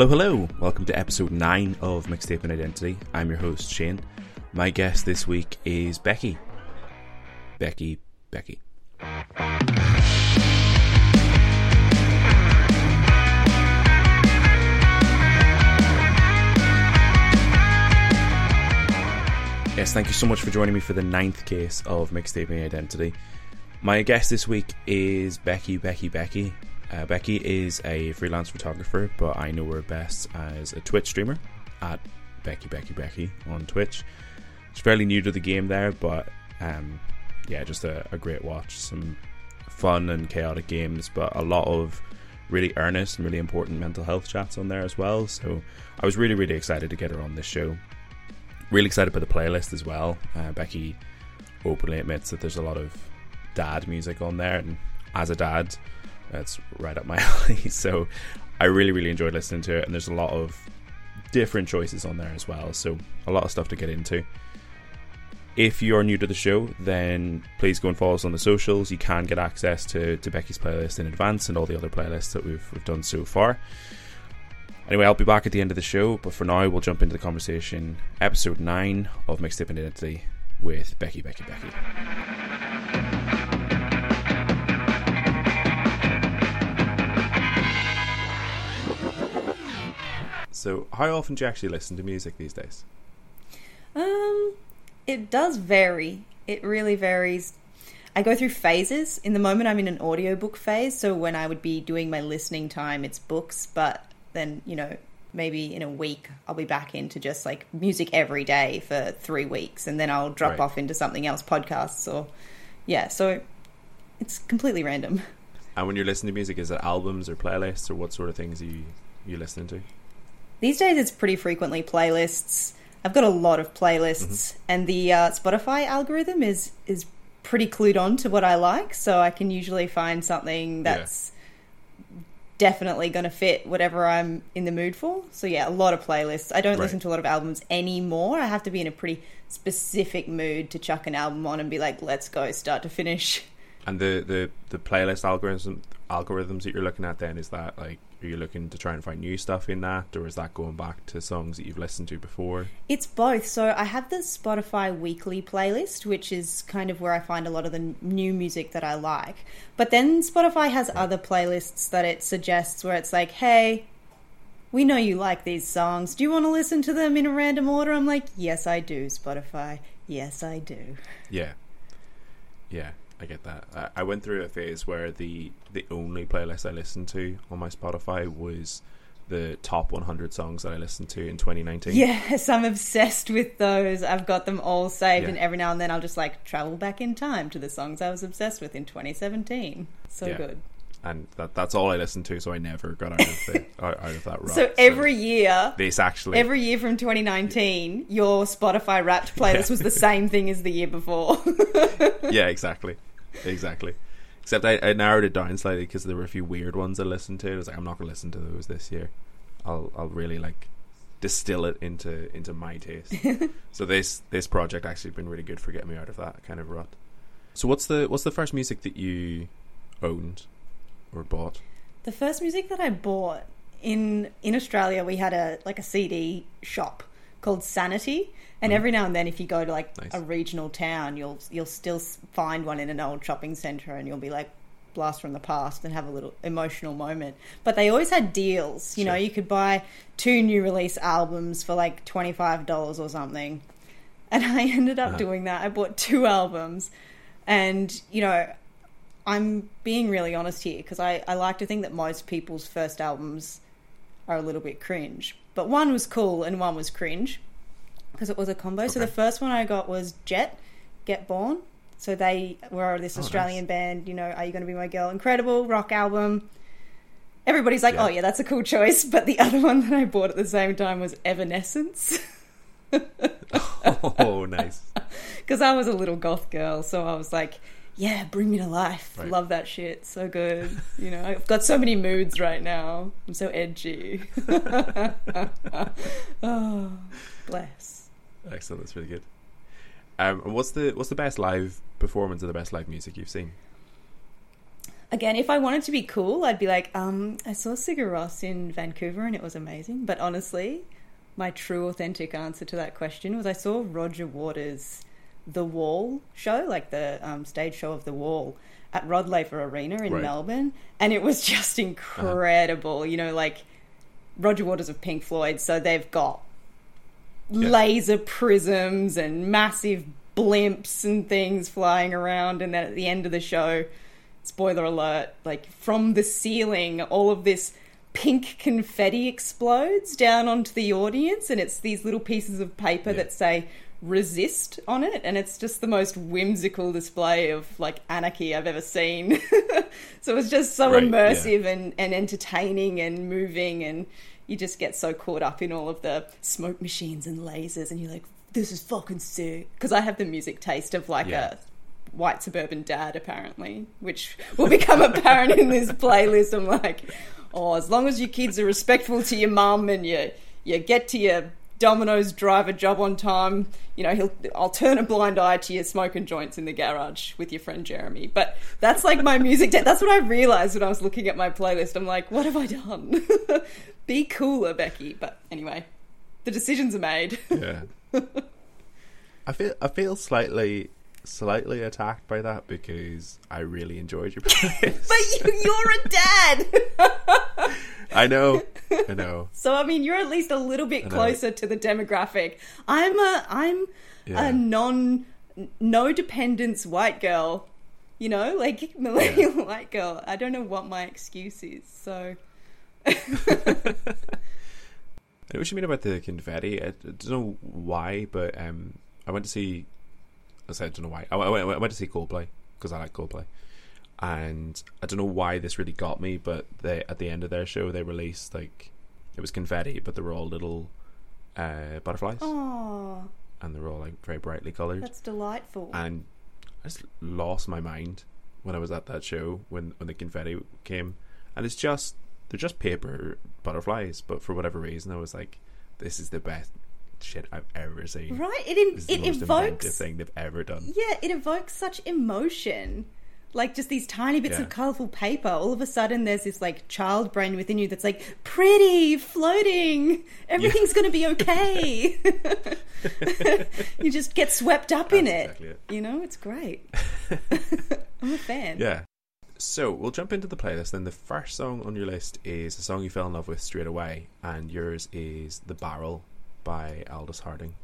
Hello, hello. Welcome to episode 9 of Mixtaping Identity. I'm your host, Shane. My guest this week is Bekky. Bekky, Bekky. Yes, thank you so much for joining me for the ninth case of Mixtaping Identity. My guest this week is Bekky, Bekky, Bekky. Uh, Bekky is a freelance photographer, but I know her best as a Twitch streamer at Bekky, Bekky, Bekky on Twitch. She's fairly new to the game there, but um, yeah, just a, a great watch. Some fun and chaotic games, but a lot of really earnest and really important mental health chats on there as well. So I was really, really excited to get her on this show. Really excited by the playlist as well. Uh, Bekky openly admits that there's a lot of dad music on there, and as a dad, that's right up my alley. So I really, really enjoyed listening to it, and there's a lot of different choices on there as well. So a lot of stuff to get into. If you're new to the show, then please go and follow us on the socials. You can get access to, to Bekky's playlist in advance and all the other playlists that we've, we've done so far. Anyway, I'll be back at the end of the show, but for now, we'll jump into the conversation. Episode 9 of Mixtaping Identity with Bekky, Bekky, Bekky. So, how often do you actually listen to music these days? Um, it does vary. It really varies. I go through phases. In the moment, I'm in an audiobook phase. So when I would be doing my listening time, it's books. But then, you know, maybe in a week, I'll be back into just like music every day for three weeks. And then I'll drop Right. off into something else, podcasts or, yeah. So it's completely random. And when you're listening to music, is it albums or playlists or what sort of things are you you listening to? These days, it's pretty frequently playlists. I've got a lot of playlists, and the uh, Spotify algorithm is is pretty clued on to what I like, so I can usually find something that's definitely going to fit whatever I'm in the mood for. So yeah, a lot of playlists. I don't Right. listen to a lot of albums anymore. I have to be in a pretty specific mood to chuck an album on and be like, "Let's go, start to finish." And the, the, the playlist algorithm algorithms that you're looking at then is that like are you looking to try and find new stuff in that or is that going back to songs that you've listened to before? It's both. So I have the Spotify weekly playlist, which is kind of where I find a lot of the new music that I like. But then Spotify has other playlists that it suggests where it's like, hey, we know you like these songs. Do you want to listen to them in a random order? I'm like, yes, I do, Spotify. Yes, I do. Yeah. Yeah, I get that. I, I went through a phase where the the only playlist I listened to on my Spotify was the top 100 songs that I listened to in 2019. Yes, I'm obsessed with those. I've got them all saved, Yeah. and every now and then I'll just like travel back in time to the songs I was obsessed with in 2017. So Yeah. good. And that that's all I listened to so I never got out of the out, of that rut. So every year, this actually Every year from 2019, your Spotify Wrapped playlist was the same thing as the year before. yeah, exactly, exactly. Except I, I narrowed it down slightly because there were a few weird ones I listened to. I was like, I'm not gonna listen to those this year. I'll I'll really like distill it into into my taste. so this this project actually been really good for getting me out of that kind of rut. So what's the what's the first music that you owned or bought? the first music that I bought in in Australia, we had a like a CD shop called Sanity, and every now and then, if you go to like Nice. a regional town, you'll you'll still find one in an old shopping centre, and you'll be like blast from the past and have a little emotional moment. But they always had deals. You know, you could buy two new release albums for like twenty five dollars or something. And I ended up Uh-huh. doing that. I bought two albums, and you know, I'm being really honest here because I, I like to think that most people's first albums are a little bit cringe. But one was cool and one was cringe because it was a combo. So the first one I got was Jet, Get Born. So they were this Oh, Australian nice. band, you know, Are You Gonna Be My Girl? Incredible rock album. Everybody's like, oh, Yeah. oh yeah, that's a cool choice. But the other one that I bought at the same time was Evanescence. oh, nice. because I was a little goth girl, so I was like, "Yeah, bring me to life. Right. Love that shit. So good." You know, I've got so many moods right now. I'm so edgy. oh, bless. Excellent. That's really good. Um, and what's the what's the best live performance or the best live music you've seen? Again, if I wanted to be cool, I'd be like, um, I saw Sigur Rós in Vancouver and it was amazing. But honestly, my true, authentic answer to that question was I saw Roger Waters' The Wall show, like the um, stage show of The Wall, at Rod Laver Arena in Right. Melbourne, and it was just incredible. You know, like Roger Waters of Pink Floyd, so they've got laser prisms and massive blimps and things flying around, and then at the end of the show, spoiler alert, like from the ceiling, all of this pink confetti explodes down onto the audience, and it's these little pieces of paper Yeah. that say resist on it and it's just the most whimsical display of like anarchy I've ever seen. so it's just so Right, yeah. immersive and, and entertaining and moving and you just get so caught up in all of the smoke machines and lasers and you're like, this is fucking sick. Because I have the music taste of like Yeah. a white suburban dad apparently, which will become apparent in this playlist. I'm like, oh, as long as your kids are respectful to your mum and you you get to your Domino's driver job on time, you know, he'll I'll turn a blind eye to your smoking joints in the garage with your friend Jeremy. But that's like my music that's what I realized when I was looking at my playlist. I'm like, what have I done? Be cooler, Bekky. But anyway, the decisions are made. Yeah. I feel I feel slightly slightly attacked by that because I really enjoyed your playlist. but you, you're a dad. I know, I know. So I mean, you're at least a little bit closer to the demographic. I'm a I'm Yeah. a non no dependence white girl. You know, like millennial white girl. I don't know what my excuse is. So I know what you mean about the confetti. I, I don't know why, but um, I went to see. I said I don't know why. I, I went, I went to see Coldplay because I like Coldplay, and I don't know why this really got me. But they at the end of their show they released like it was confetti, but they were all little uh, butterflies, oh, and they were all like very brightly colored. that's delightful. and I just lost my mind when I was at that show when when the confetti came, and it's just they're just paper butterflies, but for whatever reason I was like, this is the best shit I've ever seen. right? It in, This is the it evokes thing they've ever done. Yeah, it evokes such emotion. Like just these tiny bits Yeah. of colorful paper. All of a sudden, there's this like child brain within you that's like pretty, floating. Everything's going to be okay. you just get swept up in it. exactly it. You know, it's great. I'm a fan. Yeah. So we'll jump into the playlist. Then the first song on your list is a song you fell in love with straight away, and yours is "The Barrel" by Aldous Harding.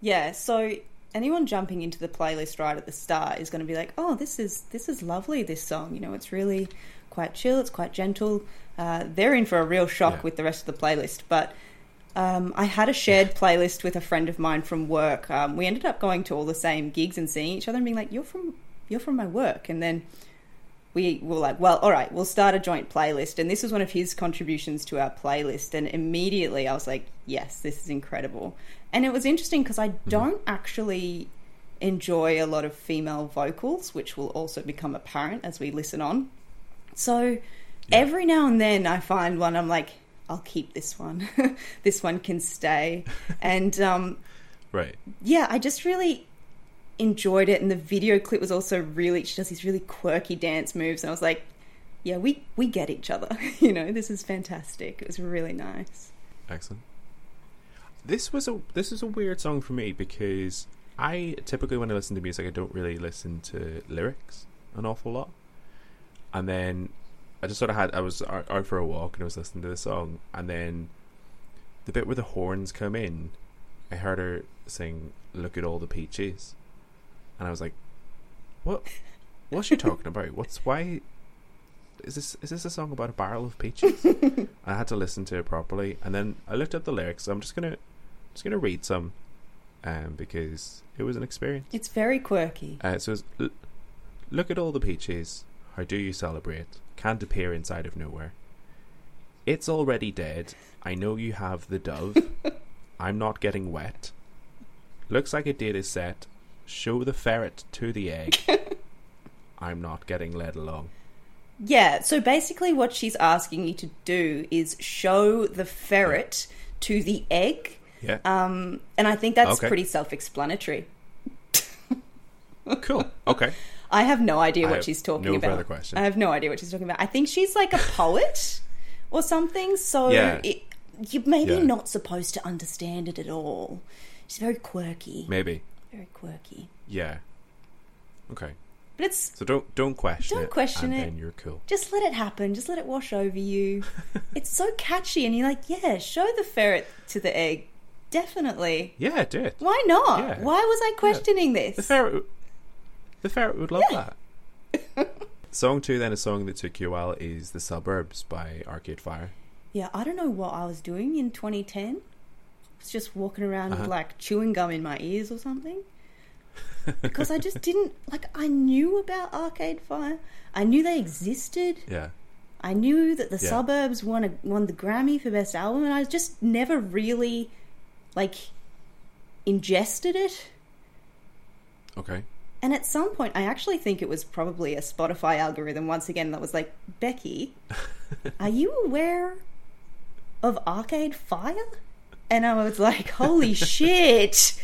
Yeah, so anyone jumping into the playlist right at the start is going to be like, "Oh, this is this is lovely. This song, you know, it's really quite chill. It's quite gentle." Uh, they're in for a real shock Yeah. with the rest of the playlist. But um, I had a shared playlist with a friend of mine from work. Um, we ended up going to all the same gigs and seeing each other and being like, "You're from you're from my work," and then we were like, well, all right, we'll start a joint playlist. And this was one of his contributions to our playlist. And immediately I was like, yes, this is incredible. And it was interesting because I don't actually enjoy a lot of female vocals, which will also become apparent as we listen on. So every now and then I find one, I'm like, I'll keep this one. this one can stay. and um, Right. yeah, I just really enjoyed it, and the video clip was also really. She does these really quirky dance moves, and I was like, "Yeah, we we get each other." you know, this is fantastic. It was really nice. Excellent. This was a this is a weird song for me because I typically when I listen to music I don't really listen to lyrics an awful lot, and then I just sort of had I was out for a walk and I was listening to the song, and then the bit where the horns come in, I heard her sing "Look at all the peaches," and I was like, "What? What's she talking about? What's why?" Is this is this a song about a barrel of peaches? I had to listen to it properly, and then I looked up the lyrics. I'm just gonna just gonna read some, um, because it was an experience. It's very quirky. Uh, so it's, "L- look at all the peaches. How do you celebrate? Can't appear inside of nowhere. It's already dead. I know you have the dove. I'm not getting wet. Looks like a date is set. Show the ferret to the egg. I'm not getting led along. Yeah. So basically, what she's asking you to do is show the ferret to the egg, Yeah. um, and I think that's Okay. pretty self-explanatory. cool. Okay. I have no idea I what she's talking no about. further question. I have no idea what she's talking about. I think she's like a poet or something. So Yeah. it, you're maybe Yeah. not supposed to understand it at all. She's very quirky. Maybe. Very quirky. Yeah. Okay. But it's So don't don't question Don't it. question and it. Then you're cool. just let it happen. Just let it wash over you. it's so catchy, and you're like, yeah, show the ferret to the egg. Definitely. Yeah, it did. Why not? Yeah. Why was I questioning this? The ferret. The ferret would love Yeah. that. song two, then a song that took you a while, is "The Suburbs" by Arcade Fire. Yeah, I don't know what I was doing in 2010. Was just walking around Uh-huh. with like chewing gum in my ears or something. Because I just didn't like. I knew about Arcade Fire. I knew they existed. Yeah. I knew that the Yeah. Suburbs won a, won the Grammy for best album, and I just never really like ingested it. Okay. And at some point, I actually think it was probably a Spotify algorithm once again that was like, Bekky, are you aware of Arcade Fire? And I was like, holy shit,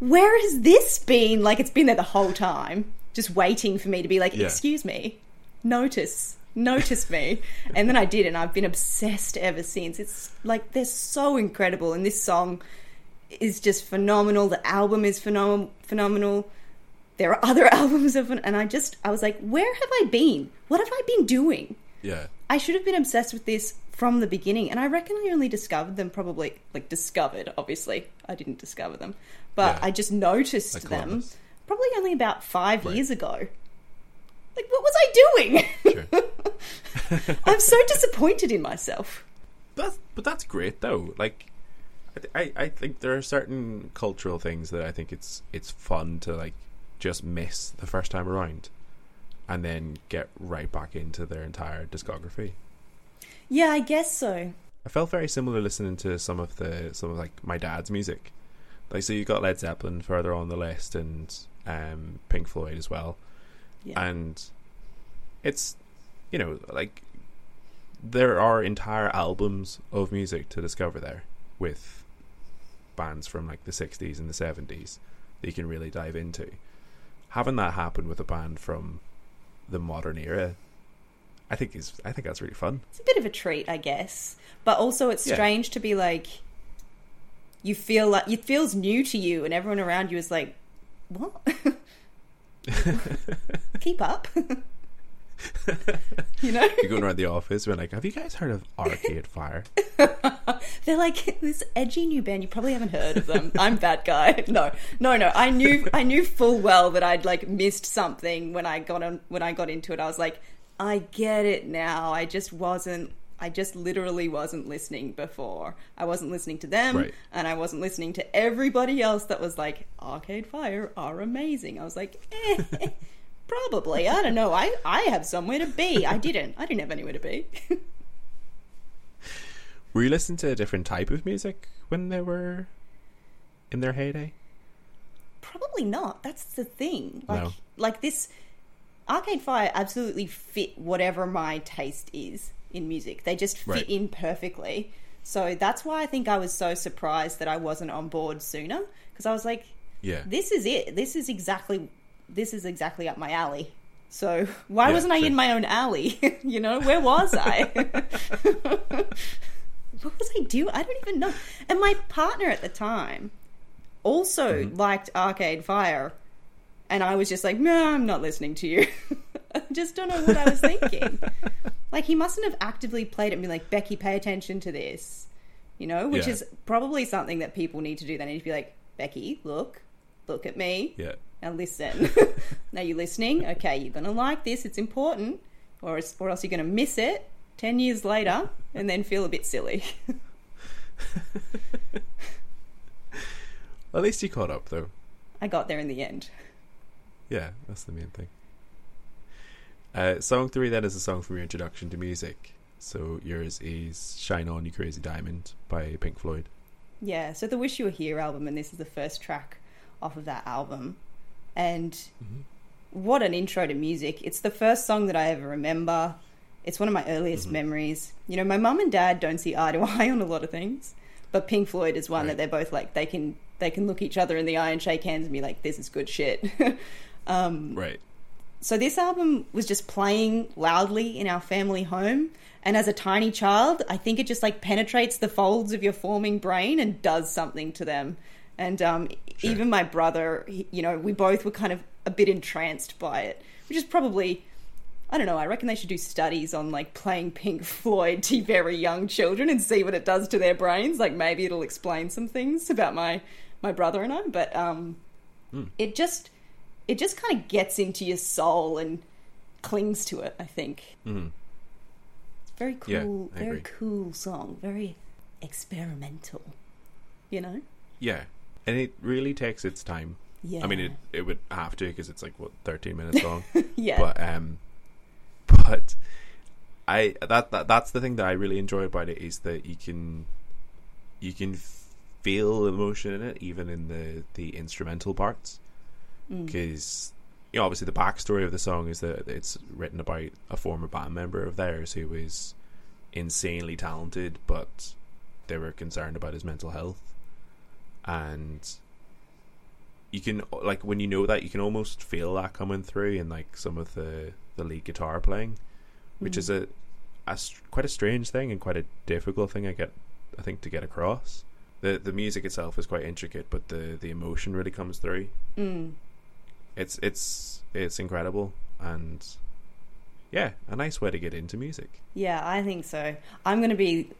where has this been? Like, it's been there the whole time, just waiting for me to be like, Yeah. excuse me, notice. Notice me, and then I did, and I've been obsessed ever since. It's like they're so incredible, and this song is just phenomenal. The album is phenom- phenomenal. There are other albums of and I just I was like, where have I been? What have I been doing? Yeah. I should have been obsessed with this from the beginning, and I reckon I only discovered them probably like discovered. Obviously, I didn't discover them, but Yeah. I just noticed Like them Columbus. probably only about five Right. years ago. Like, what was I doing? Sure. I'm so disappointed in myself. But but that's great though. Like, I, th- I I think there are certain cultural things that I think it's it's fun to like just miss the first time around, and then get right back into their entire discography. Yeah, I guess so. I felt very similar listening to some of the some of like my dad's music. Like so you got Led Zeppelin further on the list and um Pink Floyd as well. Yeah. And it's you know, like there are entire albums of music to discover there with bands from like the 60s and the 70s that you can really dive into. Having that happen with a band from the modern era I think is I think that's really fun. it's a bit of a treat, I guess. But also, it's Yeah. strange to be like, you feel like it feels new to you, and everyone around you is like, "What? Keep up." you know, You're going around the office, we're like, "Have you guys heard of Arcade Fire?" they're like this edgy new band. You probably haven't heard of them. I'm that guy. No, no, no. I knew, I knew full well that I'd like missed something when I got on when I got into it. I was like, I get it now. I just wasn't. I just literally wasn't listening before. I wasn't listening to them, Right. and I wasn't listening to everybody else that was like, Arcade Fire are amazing. I was like, eh, probably. I don't know. I I have somewhere to be. I didn't. I didn't have anywhere to be. Were you listening to a different type of music when they were in their heyday? Probably not. That's the thing. Like, No. like this Arcade Fire absolutely fit whatever my taste is in music. They just fit Right. in perfectly. So that's why I think I was so surprised that I wasn't on board sooner because I was like, Yeah. this is it. This is exactly this is exactly up my alley. So why Yeah, wasn't I sure. in my own alley? you know, where was I? what was I doing? I don't even know. And my partner at the time also Mm-hmm. liked Arcade Fire, and I was just like, no, I'm not listening to you. I just don't know what I was thinking. like he mustn't have actively played it and be like, Bekky, pay attention to this. You know, which Yeah. is probably something that people need to do. They need to be like, Bekky, look, look at me. Yeah. Now listen. now you're listening? Okay, you're gonna like this. It's important, or it's, or else you're gonna miss it ten years later and then feel a bit silly. At least you caught up, though. I got there in the end. Yeah, that's the main thing. Uh, song three then is a song from your introduction to music. So yours is "Shine On, You Crazy Diamond" by Pink Floyd. Yeah. So the "Wish You Were Here" album, and this is the first track off of that album, and what an intro to music! It's the first song that I ever remember. It's one of my earliest memories. You know, my mum and dad don't see eye to eye on a lot of things, but Pink Floyd is one Right. that they're both like they can they can look each other in the eye and shake hands and be like, "This is good shit." um, Right. so this album was just playing loudly in our family home. And as a tiny child, I think it just like penetrates the folds of your forming brain and does something to them. And um, Sure. even my brother, he- you know, we both were kind of a bit entranced by it, which is probably, I don't know, I reckon they should do studies on like playing Pink Floyd to very young children and see what it does to their brains. Like maybe it'll explain some things about my my brother and I. But um, it just it just kind of gets into your soul and clings to it. I think it's very cool, I very cool song, very experimental. You know, Yeah, and it really takes its time. yeah. I mean, it it would have to because it's like what thirteen minutes long. yeah, But um, but I that, that that's the thing that I really enjoy about it is that you can you can feel emotion in it even in the the instrumental parts Mm. because you know obviously the backstory of the song is that it's written about a former band member of theirs who was insanely talented but they were concerned about his mental health and you can like when you know that you can almost feel that coming through in like some of the the lead guitar playing which is a, a quite a strange thing and quite a difficult thing I get I think to get across the the music itself is quite intricate but the the emotion really comes through Mm. it's it's it's incredible and yeah a nice way to get into music Yeah, I think so. I'm going to be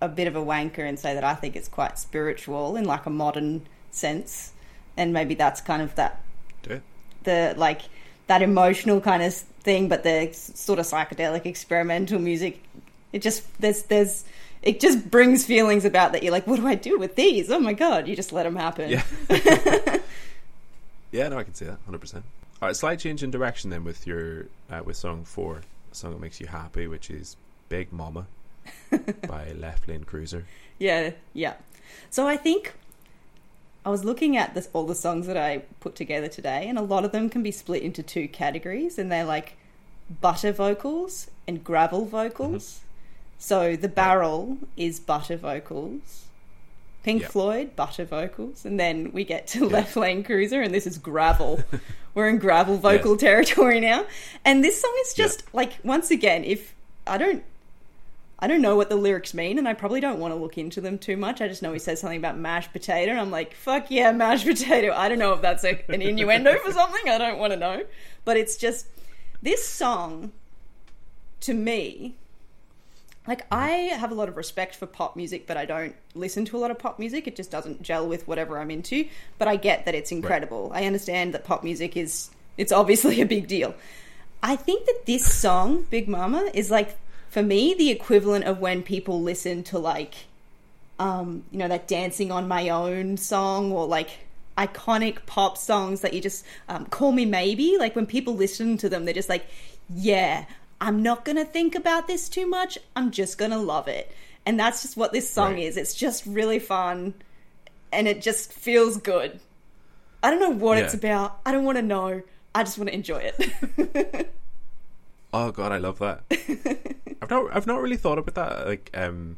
a bit of a wanker and say that I think it's quite spiritual in like a modern sense, and maybe that's kind of that do it the like that emotional kind of thing, but the sort of psychedelic experimental music. It just there's there's it just brings feelings about that. You're like, what do I do with these? Oh my god! You just let them happen. Yeah. yeah no I can see that 100% all right slight change in direction then with your uh, with song 4 a song that makes you happy which is Big Mama by Left Lane Cruiser Yeah, yeah. So I think I was looking at this, all the songs that I put together today, and a lot of them can be split into two categories, and they're like butter vocals and gravel vocals. Mm-hmm. So the barrel is butter vocals. Pink Yep. Floyd, butter vocals, and then we get to Left Lane Cruiser, and this is gravel. We're in gravel vocal territory now, and this song is just like once again, if I don't I don't know what the lyrics mean, and I probably don't want to look into them too much. I just know he says something about mashed potato, and I'm like, fuck yeah, mashed potato. I don't know if that's a, an innuendo for something. I don't want to know. But it's just, this song, to me, like, I have a lot of respect for pop music, but I don't listen to a lot of pop music. It just doesn't gel with whatever I'm into. But I get that it's incredible. I understand that pop music is, it's obviously a big deal. I think that this song, Big Mama, is like for me the equivalent of when people listen to like um, you know, that dancing on my own song or like iconic pop songs that you just um, call me maybe. Like when people listen to them, they're just like, yeah, I'm not gonna think about this too much. I'm just gonna love it. And that's just what this song Right. is. It's just really fun and it just feels good. I don't know what it's about. I don't want to know. I just want to enjoy it. Oh god, I love that. I've not I've not really thought about that like um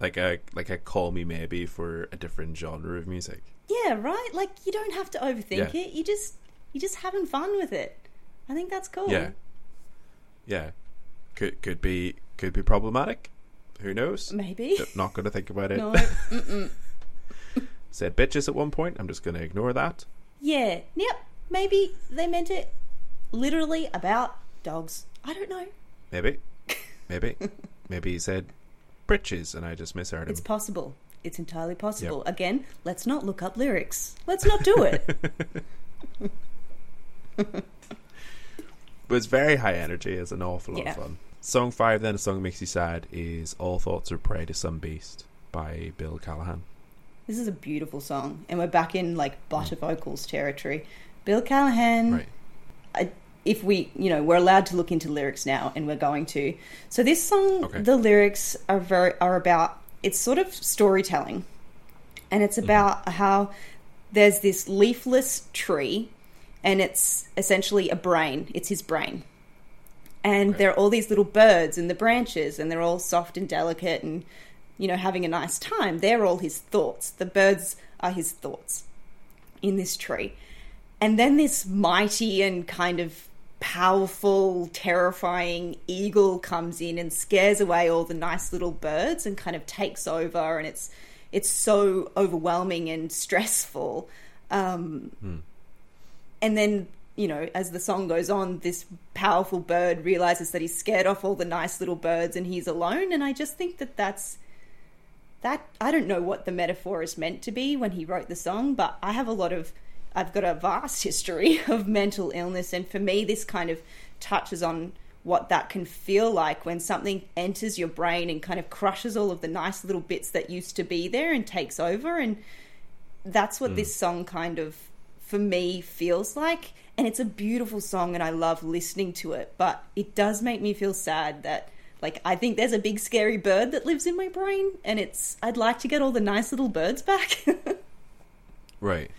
like a like a call me maybe for a different genre of music. Yeah, right. Like you don't have to overthink Yeah. it. You just you just having fun with it. I think that's cool. Yeah. Yeah. Could could be could be problematic. Who knows? Maybe. Not going to think about it. No. Said bitches at one point. I'm just going to ignore that. Yeah. Yep. Maybe they meant it literally about dogs. I don't know. Maybe. Maybe. Maybe he said britches and I just misheard him. It's possible. It's entirely possible. Yep. Again, let's not look up lyrics. Let's not do it. But it's very high energy. It's an awful lot Yeah. of fun. Song five, then, a song that makes you sad, is All Thoughts Are Prey to Some Beast by Bill Callahan. this is a beautiful song, and we're back in like butter mm. vocals territory. Bill Callahan. Right. I, if we, you know, we're allowed to look into lyrics now, and we're going to. So this song, Okay. the lyrics are very are about. It's sort of storytelling, and it's mm-hmm. about how there's this leafless tree, and it's essentially a brain. It's his brain, and Okay. there are all these little birds in the branches, and they're all soft and delicate, and you know, having a nice time. They're all his thoughts. The birds are his thoughts in this tree. And then this mighty and kind of powerful, terrifying eagle comes in and scares away all the nice little birds and kind of takes over, and it's it's so overwhelming and stressful. Um, Hmm. And then, you know, as the song goes on, this powerful bird realizes that he's scared off all the nice little birds and he's alone. And I just think that that's that. I don't know what the metaphor is meant to be when he wrote the song, but I have a lot of. I've got a vast history of mental illness, and for me, this kind of touches on what that can feel like when something enters your brain and kind of crushes all of the nice little bits that used to be there and takes over. And that's what mm. this song kind of, for me, feels like. And it's a beautiful song, and I love listening to it, but it does make me feel sad that. Like I think there's a big scary bird that lives in my brain, and it's I'd like to get all the nice little birds back. Right.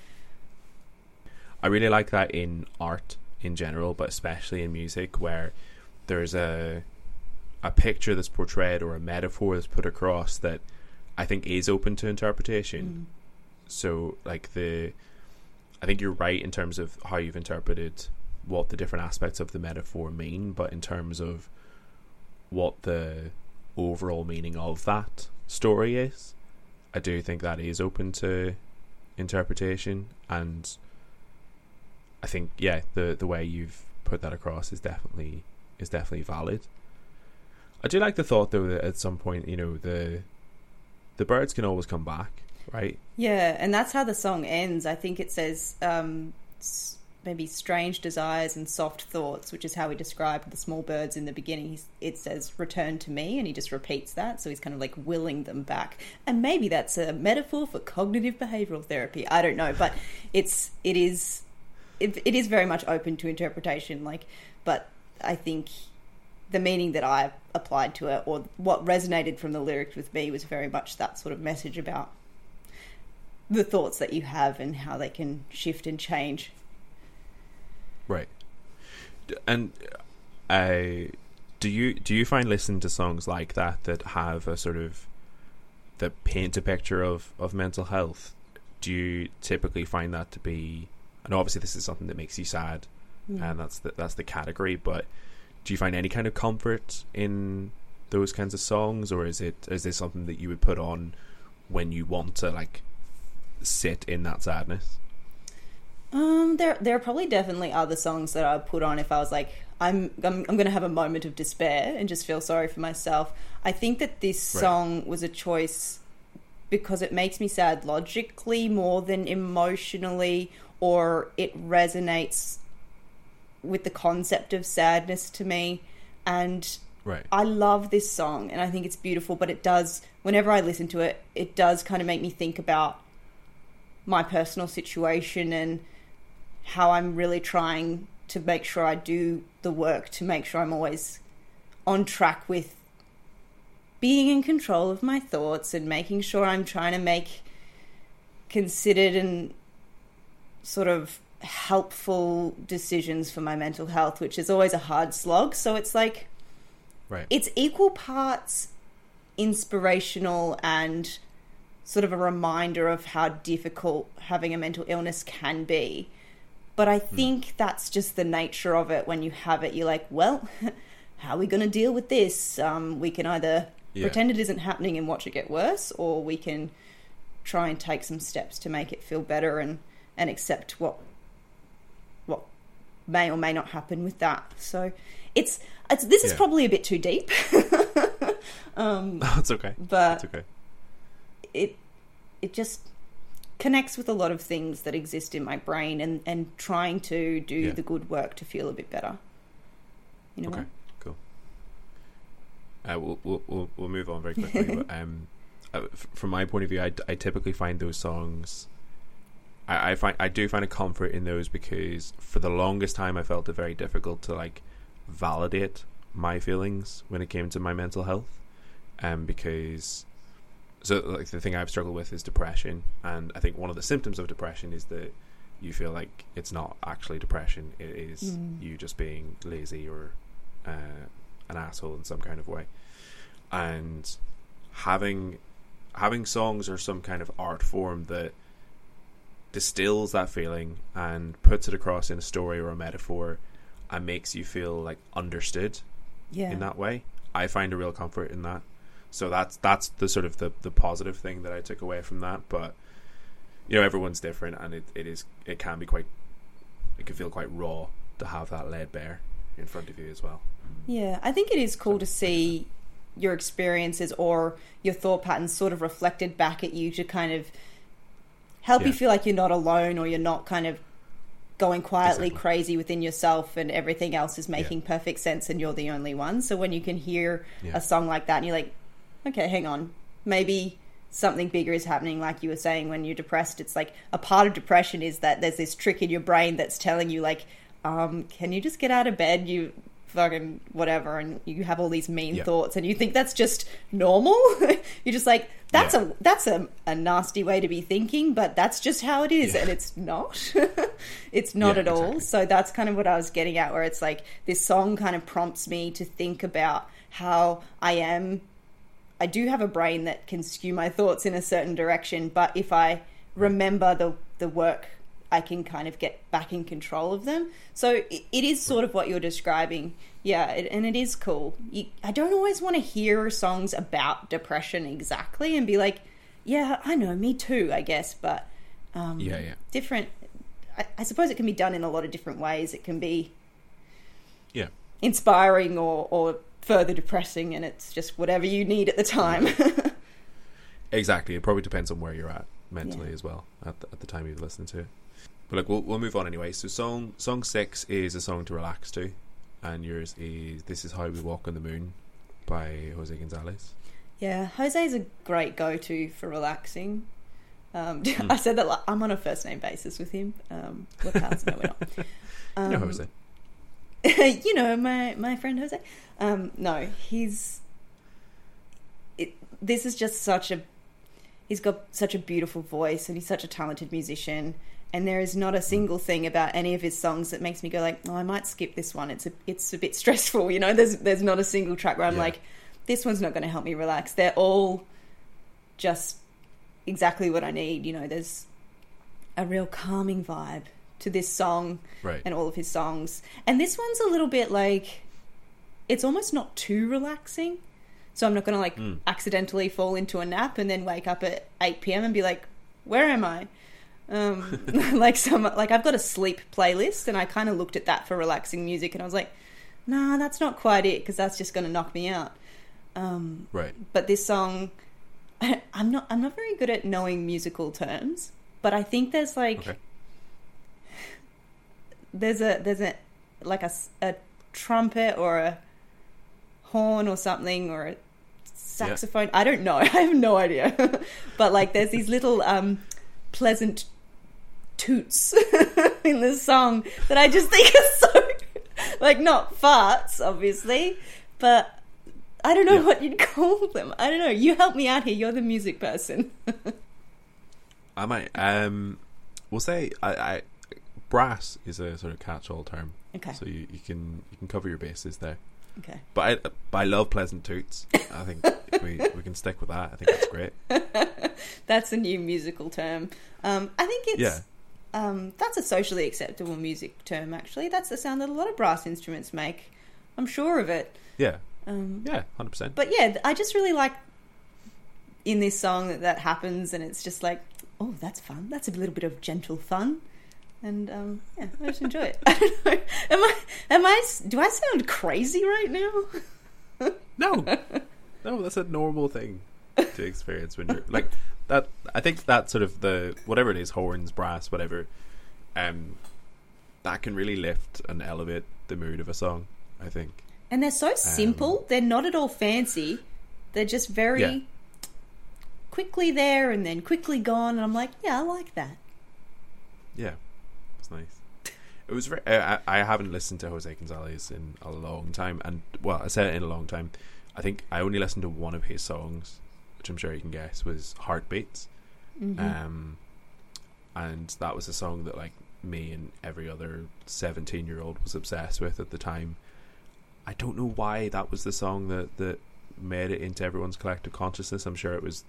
I really like that in art in general, but especially in music, where there's a a picture that's portrayed or a metaphor that's put across that I think is open to interpretation. Mm. So, like the, I think you're right in terms of how you've interpreted what the different aspects of the metaphor mean, but in terms of what the overall meaning of that story is, I do think that is open to interpretation and I think yeah the the way you've put that across is definitely is definitely valid. I do like the thought though that at some point you know the the birds can always come back, right? Yeah, and that's how the song ends. I think it says um, maybe strange desires and soft thoughts, which is how he described the small birds in the beginning. He's, it says return to me, and he just repeats that. So he's kind of like willing them back. And maybe that's a metaphor for cognitive behavioral therapy. I don't know, but it's it is it, it is very much open to interpretation. Like, but I think the meaning that I applied to it, or what resonated from the lyrics with me, was very much that sort of message about the thoughts that you have and how they can shift and change. Right. And uh, do you do you find listening to songs like that that have a sort of that paint a picture of of mental health? Do you typically find that to be? Obviously, this is something that makes you sad, and that's the, that's the category. But do you find any kind of comfort in those kinds of songs, or is it is this something that you would put on when you want to like sit in that sadness? Um, there there are probably definitely other songs that I would put on if I was like I'm I'm, I'm going to have a moment of despair and just feel sorry for myself. I think that this Right. song was a choice because it makes me sad logically more than emotionally, or it resonates with the concept of sadness to me. And Right. I love this song and I think it's beautiful, but it does, whenever I listen to it, it does kind of make me think about my personal situation and how I'm really trying to make sure I do the work to make sure I'm always on track with being in control of my thoughts and making sure I'm trying to make considered and sort of helpful decisions for my mental health, which is always a hard slog. So it's like, Right. it's equal parts inspirational and sort of a reminder of how difficult having a mental illness can be. But I Hmm. think that's just the nature of it. When you have it, you're like, well, how are we going to deal with this? Um, we can either Yeah. pretend it isn't happening and watch it get worse, or we can try and take some steps to make it feel better and, and accept what what may or may not happen with that. So it's, it's this is Yeah. probably a bit too deep. um, That's okay. but That's okay. it it just connects with a lot of things that exist in my brain and and trying to do Yeah. the good work to feel a bit better you know Okay, what? cool. Uh, we'll, we'll we'll move on very quickly. but, um, uh, f- from my point of view, I, I typically find those songs. I, I find I do find a comfort in those because for the longest time I felt it very difficult to like validate my feelings when it came to my mental health, um, because so like the thing I've struggled with is depression, and I think one of the symptoms of depression is that you feel like it's not actually depression; it is Mm. you just being lazy or uh, an asshole in some kind of way, and having having songs or some kind of art form that distills that feeling and puts it across in a story or a metaphor, and makes you feel like understood Yeah. in that way. I find a real comfort in that. So that's that's the sort of the, the positive thing that I took away from that. But you know, everyone's different, and it, it is it can be quite it can feel quite raw to have that laid bare in front of you as well. Yeah, I think it is cool to see your experiences or your thought patterns sort of reflected back at you to kind of help you feel like you're not alone or you're not kind of going quietly Exactly. crazy within yourself and everything else is making perfect sense and you're the only one. So when you can hear Yeah. a song like that and you're like, okay, hang on, maybe something bigger is happening like you were saying when you're depressed it's like a part of depression is that there's this trick in your brain that's telling you like um, can you just get out of bed you fucking whatever and you have all these mean thoughts and you think that's just normal you're just like that's Yeah. a that's a, a nasty way to be thinking but that's just how it is Yeah. and it's not it's not Yeah, at all exactly. so that's kind of what i was getting at where it's like this song kind of prompts me to think about how i am I do have a brain that can skew my thoughts in a certain direction, but if I remember the the work, I can kind of get back in control of them. So it, it is sort of what you're describing, yeah, it, and it is cool. You, I don't always want to hear songs about depression exactly and be like, yeah, I know, me too, I guess, but um, Yeah, yeah. different. I, I suppose it can be done in a lot of different ways. It can be Yeah. inspiring or, or further depressing, and it's just whatever you need at the time. Exactly. It probably depends on where you're at mentally Yeah. as well at the, at the time you've listened to it. But look, we'll we'll move on anyway. So song song six is a song to relax to, and yours is "This Is How We Walk on the Moon" by Jose Gonzalez. Yeah, Jose is a great go-to for relaxing. Um, Hmm. I said that like, I'm on a first name basis with him. Um, no, we're not. You know Um, Jose. you know my my friend Jose. Um, no, he's. It, this is just such a. He's got such a beautiful voice, and he's such a talented musician. And there is not a single thing about any of his songs that makes me go like, "Oh, I might skip this one." It's a it's a bit stressful, you know. There's there's not a single track where I'm Yeah. like, "This one's not going to help me relax." They're all just exactly what I need. You know, there's a real calming vibe to this song Right. and all of his songs. And this one's a little bit like it's almost not too relaxing. So I'm not going to like Mm. accidentally fall into a nap and then wake up at 8 p.m. and be like, "Where am I?" Um, like some like I've got a sleep playlist and I kind of looked at that for relaxing music and I was like, "Nah, that's not quite it because that's just going to knock me out." Um, Right. but this song I'm not I'm not very good at knowing musical terms, but I think there's like Okay. there's a there's a like a, a trumpet or a horn or something or a saxophone. I don't know. I have no idea. but like there's these little um pleasant toots in the song that I just think is so like not farts obviously, but I don't know Yeah. what you'd call them. I don't know. You help me out here. You're the music person. I might. Um, we'll say I, I brass is a sort of catch-all term. Okay. So you, you can you can cover your bases there. Okay. But I, but I love pleasant toots. I think we we can stick with that. I think that's great. That's a new musical term. Um, I think it's Yeah. Um, that's a socially acceptable music term. Actually, that's the sound that a lot of brass instruments make. I'm sure of it. Yeah. Um, Yeah. Hundred percent. but yeah, I just really like in this song that that happens, and it's just like, oh, that's fun. That's a little bit of gentle fun, and um, yeah, I just enjoy it. I don't know. Am I? Am I? Do I sound crazy right now? No. No, that's a normal thing to experience when you're like that. I think that sort of the whatever it is, horns, brass, whatever. Um, that can really lift and elevate the mood of a song. I think. And they're so simple. they're not at all fancy. They're just very Yeah. quickly there and then quickly gone. And I'm like, yeah, I like that. Yeah, it's nice. It was. Very, I, I I haven't listened to Jose Gonzalez in a long time, and well, I said it in a long time. I think I only listened to one of his songs, which I'm sure you can guess was "Heartbeats," um, and that was a song that like me and every other 17 year old was obsessed with at the time. I don't know why that was the song that that made it into everyone's collective consciousness. I'm sure it was.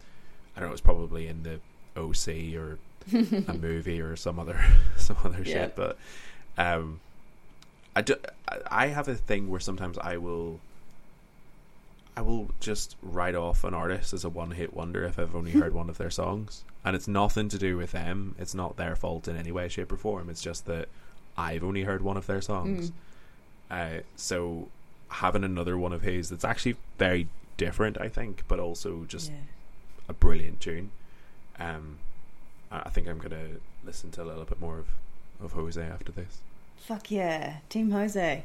I don't know. It was probably in the OC or a movie or some other some other Yeah. shit. But um, I, do, I have a thing where sometimes I will I will just write off an artist as a one hit wonder if I've only heard one of their songs. And it's nothing to do with them. It's not their fault in any way, shape, or form. It's just that I've only heard one of their songs. Mm. Uh, so having another one of his that's actually very different, I think, but also just Yeah. a brilliant tune. Um, I think I'm gonna listen to a little bit more of, of Jose after this. Fuck yeah, Team Jose.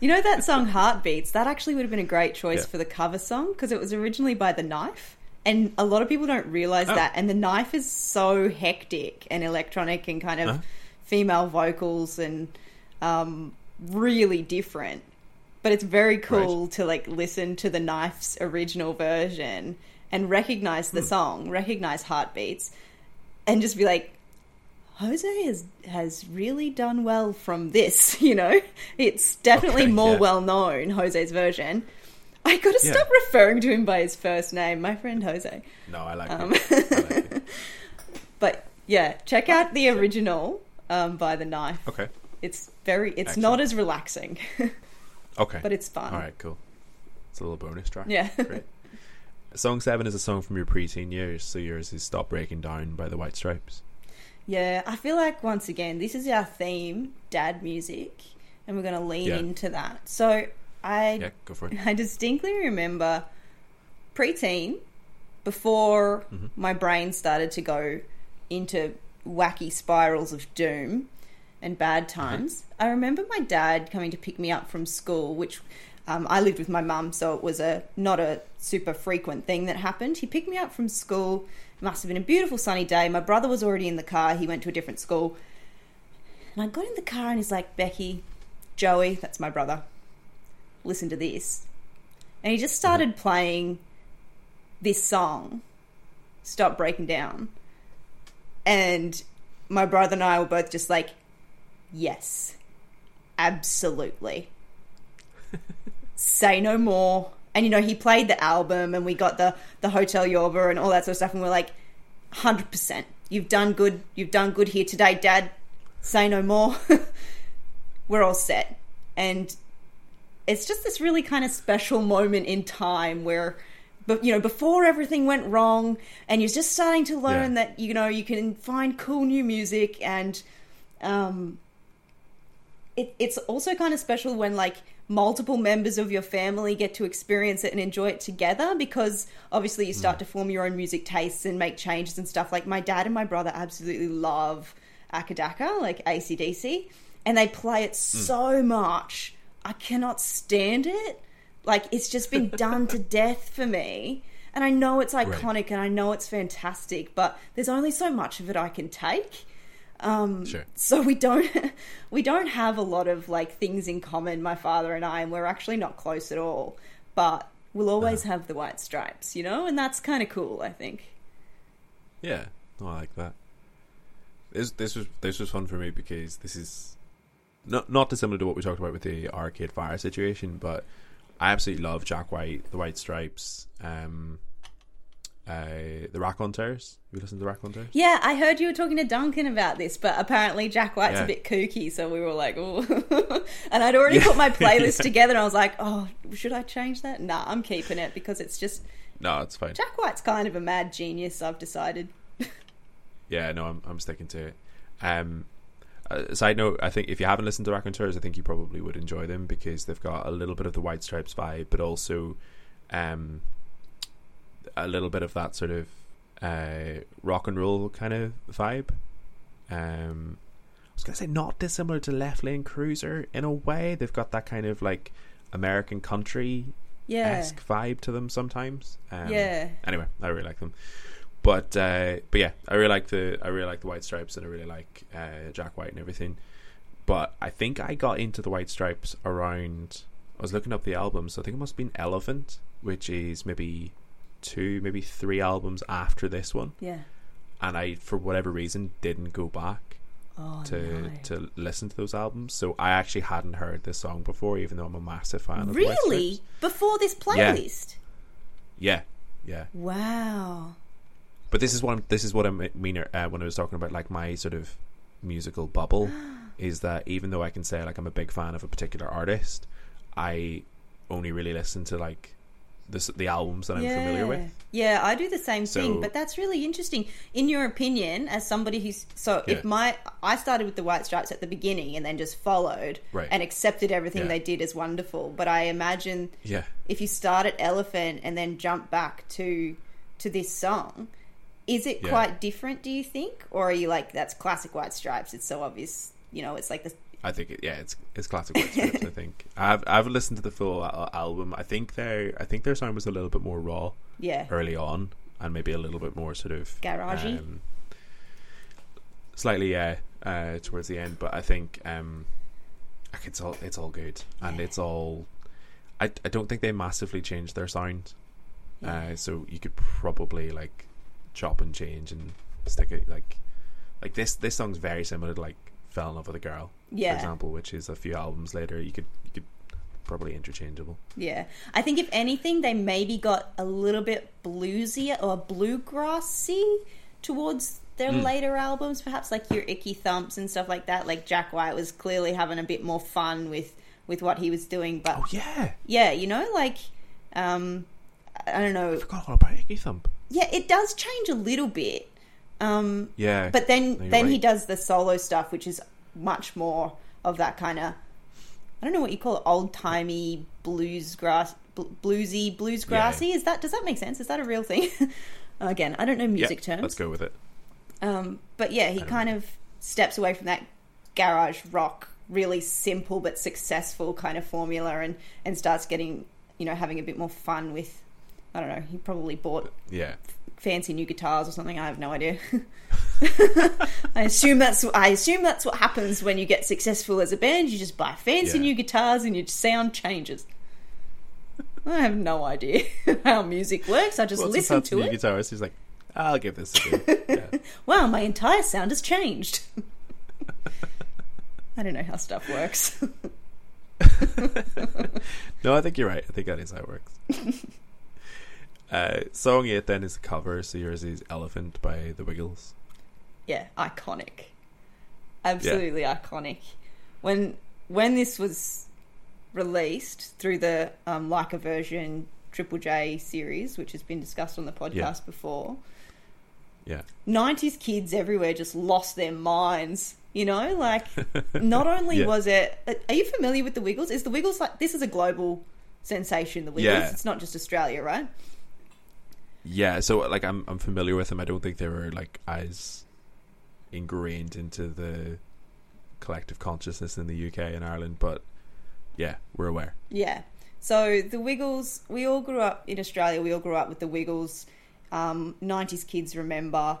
You know that song Heartbeats? That actually would have been a great choice Yeah. for the cover song because it was originally by The Knife. And a lot of people don't realize Oh. that. And The Knife is so hectic and electronic and kind of Huh? female vocals and um, really different. But it's very cool to like listen to The Knife's original version and recognize Hmm. the song, recognize Heartbeats, and just be like, Jose has has really done well from this, you know. It's definitely Okay, more yeah. well known, Jose's version. I gotta Yeah. stop referring to him by his first name, my friend Jose. No, I like Um, it. I like it. But yeah, check out the original um, by the knife. Okay. It's very it's Excellent. not as relaxing, Okay. but it's fun. All right, cool. It's a little bonus track. Yeah. Great. Song seven is a song from your preteen years, so yours is "Stop Breaking Down" by the White Stripes. Yeah, I feel like once again, this is our theme, dad music, and we're going to lean Yeah. into that. So I Yeah, go for it. I distinctly remember preteen, before Mhm. my brain started to go into wacky spirals of doom and bad times. I remember my dad coming to pick me up from school, which um, I lived with my mum, so it was a not a super frequent thing that happened. He picked me up from school. It must have been a beautiful sunny day. My brother was already in the car. He went to a different school. And I got in the car and he's like, Becky, Joey, that's my brother, listen to this. And he just started mm-hmm. playing this song, Stop Breaking Down. And my brother and I were both just like, yes, absolutely. Say no more. And you know, he played the album and we got the, the Hotel Yorba and all that sort of stuff. And we're like, 100%. You've done good. You've done good here today, Dad. Say no more. we're all set. And it's just this really kind of special moment in time where but you know before everything went wrong and you're just starting to learn Yeah. that you know you can find cool new music and um it, it's also kind of special when like multiple members of your family get to experience it and enjoy it together because obviously you start mm. to form your own music tastes and make changes and stuff. Like my dad and my brother absolutely love akadaka like acdc and they play it mm. so much i cannot stand it. Like it's just been done to death for me. And i know it's iconic and i know it's fantastic but there's only so much of it i can take um, Sure. so we don't we don't have a lot of like things in common my father and i and we're actually not close at all but we'll always Uh-huh. have the white stripes you know and that's kind of cool i think Yeah, no, I like that. This this was this was fun for me because this is not not dissimilar to what we talked about with the Arcade Fire situation, but I absolutely love Jack White, the White Stripes, um, uh, the Raconteurs. Have you listened to the Raconteurs? yeah i heard you were talking to duncan about this but apparently jack white's Yeah. a bit kooky so we were like oh and i'd already put my playlist together and i was like oh should i change that nah i'm keeping it because it's just No, it's fine. jack white's kind of a mad genius i've decided Yeah, no, I'm I'm sticking to it. Um, uh, side note: I think if you haven't listened to Raconteurs, I think you probably would enjoy them because they've got a little bit of the White Stripes vibe, but also um, a little bit of that sort of uh, rock and roll kind of vibe. Um, I was gonna say not dissimilar to Left Lane Cruiser in a way. They've got that kind of like American country yeah esque vibe to them sometimes. Um, Yeah. Anyway, I really like them. But uh, but yeah, I really like the I really like the White Stripes and I really like uh, Jack White and everything. But I think I got into the White Stripes around. I was looking up the albums. So I think it must have been Elephant, which is maybe two, maybe three albums after this one. yeah And I, for whatever reason, didn't go back oh to no. to listen to those albums. So I actually hadn't heard this song before, even though I'm a massive fan of really before this Yeah. playlist Yeah, yeah. wow But this is what I'm, this is what I mean uh, when I was talking about like my sort of musical bubble. is that even though I can say like I'm a big fan of a particular artist, I only really listen to like the the albums that I'm familiar with. Yeah, I do the same So- thing, but that's really interesting. In your opinion, as somebody who's so, Yeah. if my I started with the White Stripes at the beginning and then just followed Right. and accepted everything Yeah. they did as wonderful, but I imagine Yeah. if you start at Elephant and then jump back to to this song, is it Yeah. quite different? Do you think, or are you like that's classic White Stripes? It's so obvious, you know. It's like the I think it, yeah, it's it's classic White Stripes. I think I've I've listened to the full al- album. I think their I think their sound was a little bit more raw yeah, early on, and maybe a little bit more sort of Garagey? um, slightly yeah, uh, towards the end. But I think um, it's all it's all good, and it's all. I I don't think they massively changed their sound, uh, so you could probably like chop and change and stick it like like this. This song's very similar to like "Fell in Love with a Girl," Yeah. for example, which is a few albums later. You could you could probably interchangeable. Yeah, I think if anything, they maybe got a little bit bluesier or bluegrassy towards their Hmm. later albums, perhaps like your Icky Thumps and stuff like that. Like Jack White was clearly having a bit more fun with with what he was doing, but Oh yeah, yeah, you know, like um, I don't know, I forgot all about Icky Thump. yeah, it does change a little bit. Um, Yeah, but then No, then he does the solo stuff, which is much more of that kind of I don't know what you call it, old timey blues grass, bl- bluesy blues grassy. Is that does that make sense? Is that a real thing? Again, I don't know music yeah, terms. Let's go with it. Um, but yeah, he kind of steps away from that garage rock, really simple but successful kind of formula, and and starts getting you know having a bit more fun with. I don't know. He probably bought Yeah. Fancy new guitars or something. I have no idea. I assume that's I assume that's what happens when you get successful as a band. You just buy fancy Yeah. new guitars and your sound changes. I have no idea how music works. I just listen to new it. guitarist, he's like, I'll give this a go. Yeah. Wow, my entire sound has changed. I don't know how stuff works. no, I think you're right. I think that is how it works. Uh, song eight then is a cover. So yours is "Elephant" by the Wiggles. yeah, iconic. Absolutely iconic. When when this was released through the um, like a version Triple J series, which has been discussed on the podcast Yeah. before, Yeah, nineties kids everywhere just lost their minds. You know, like not only Yeah. was it. Are you familiar with the Wiggles? Is the Wiggles like this is a global sensation? The Wiggles. Yeah. It's not just Australia, right? Yeah. So like, I'm I'm familiar with them. I don't think they were like as ingrained into the collective consciousness in the UK and Ireland, but yeah, we're aware. Yeah. So the Wiggles, we all grew up in Australia. We all grew up with the Wiggles. Um, 90s kids remember.